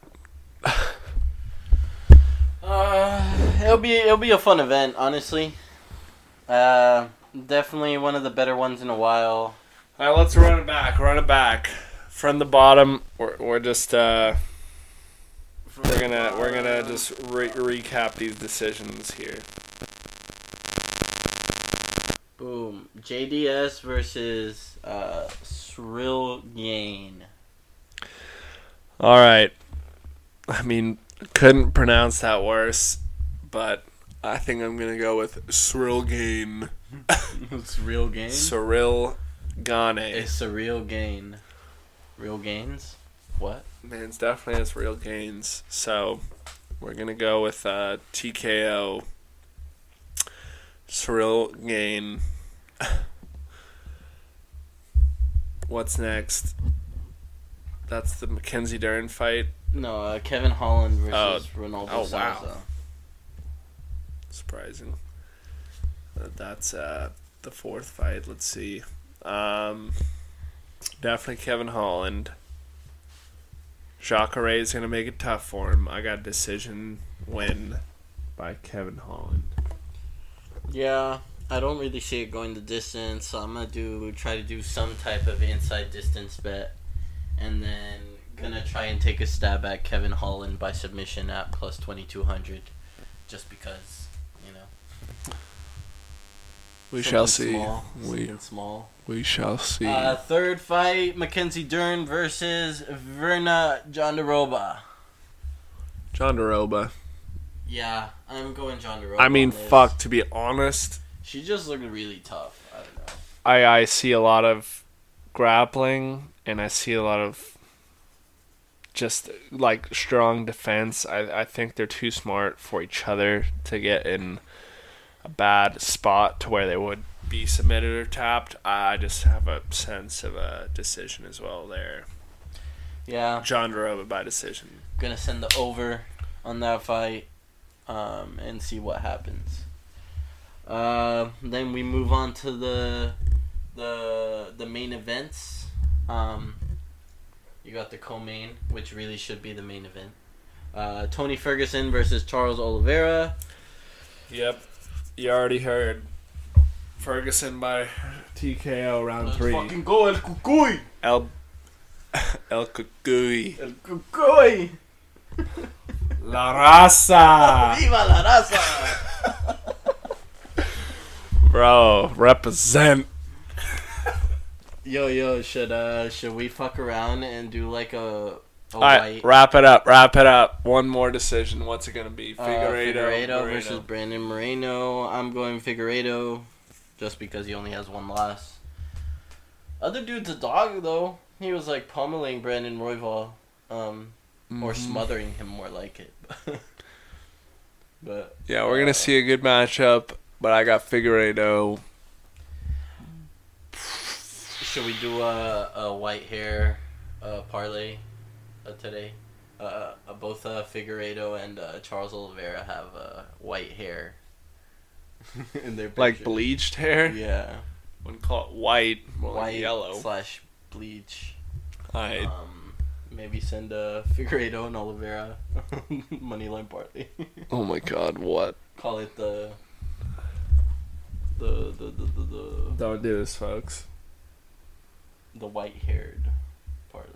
Uh, it'll be it'll be a fun event, honestly. Uh, definitely one of the better ones in a while. All right, let's run it back. Run it back from the bottom. We're, we're just uh, we're gonna we're gonna just re- recap these decisions here. Boom. JDS versus uh, Srill Gain. All right. I mean, couldn't pronounce that worse, but I think I'm gonna go with Ciryl Gane. real gain. Ciryl Gane. It's a real gain. Real gains? What? Man, it's definitely has real gains. So we're gonna go with uh, TKO. Ciryl Gane. What's next? That's the Mackenzie Dern fight. No, uh, Kevin Holland versus Oh. Ronaldo Oh, wow. Surprising. Uh, That's uh, the fourth fight. Let's see. Um, definitely Kevin Holland. Jacare is going to make it tough for him. I got decision win by Kevin Holland. Yeah, I don't really see it going the distance, so I'm gonna do try to do some type of inside distance bet, and then gonna try and take a stab at Kevin Holland by submission at plus twenty two hundred, just because you know. We shall see. Small, We something small. we shall see. Uh, third fight: Mackenzie Dern versus Virna Jandiroba. John DeRoba. Yeah, I'm going Jandaroba. I mean, fuck. To be honest, She just looked really tough. I don't know. I I see a lot of grappling and I see a lot of just like strong defense. I I think they're too smart for each other to get in a bad spot to where they would be submitted or tapped. I just have a sense of a decision as well there. Yeah, Jandiroba by decision. gonna send the over on that fight, um, and see what happens. Uh, then we move on to the the the main events. Um, you got the co-main, which really should be the main event. Uh, Tony Ferguson versus Charles Oliveira. Yep. You already heard. Ferguson by TKO round three. Fucking go El Cucuy! El El Cucuy. El Cucuy! La Raza. Viva la raza! Bro, represent. Yo, yo, should uh, should we fuck around and do like a a All right, white wrap it up. Wrap it up. One more decision. What's it gonna be? Uh, Figueiredo, Figueiredo Moreno. versus Brandon Moreno. I'm going Figueiredo, just because he only has one loss. Other dude's a dog though. He was like pummeling Brandon Royval, um, or Mhm. smothering him more like it. but Yeah, we're gonna see a good matchup, but I got Figueiredo. Should we do a a white hair, uh, parlay, uh, today? Uh, uh, both uh, Figueiredo and uh, Charles Oliveira have uh, white hair. in their Like bleached hair. Yeah. Wouldn't call it white, more white like yellow. slash bleach. Alright. Um, maybe send uh, Figueiredo and Oliveira moneyline party. Oh my god, what? Call it the the the the the, the, Don't do this, folks. The white haired party.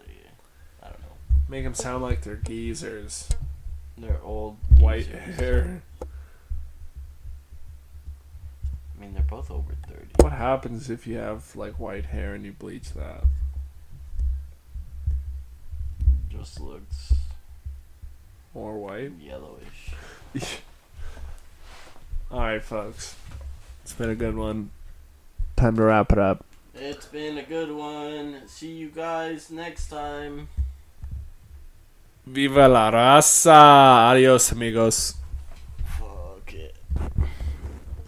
I don't know. Make them sound like they're geezers. They're old. White geezers. hair. I mean, they're both over 30. What happens if you have like white hair and you bleach that? Just looks More white? yellowish. Alright, folks. It's been a good one. Time to wrap it up. It's been a good one. See you guys next time. Viva la raza! Adios, amigos. Fuck it.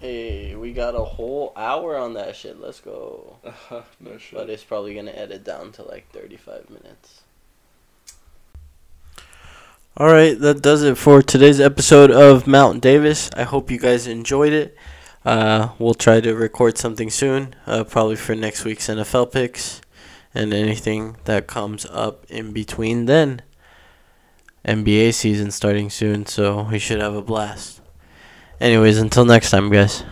Hey, we got a whole hour on that shit. Let's go. Uh-huh, no shit. But it's probably gonna edit down to like 35 minutes. Alright, that does it for today's episode of Mount Davis. I hope you guys enjoyed it. Uh, we'll try to record something soon, uh, probably for next week's NFL picks and anything that comes up in between then. NBA season starting soon, so we should have a blast. Anyways, until next time, guys.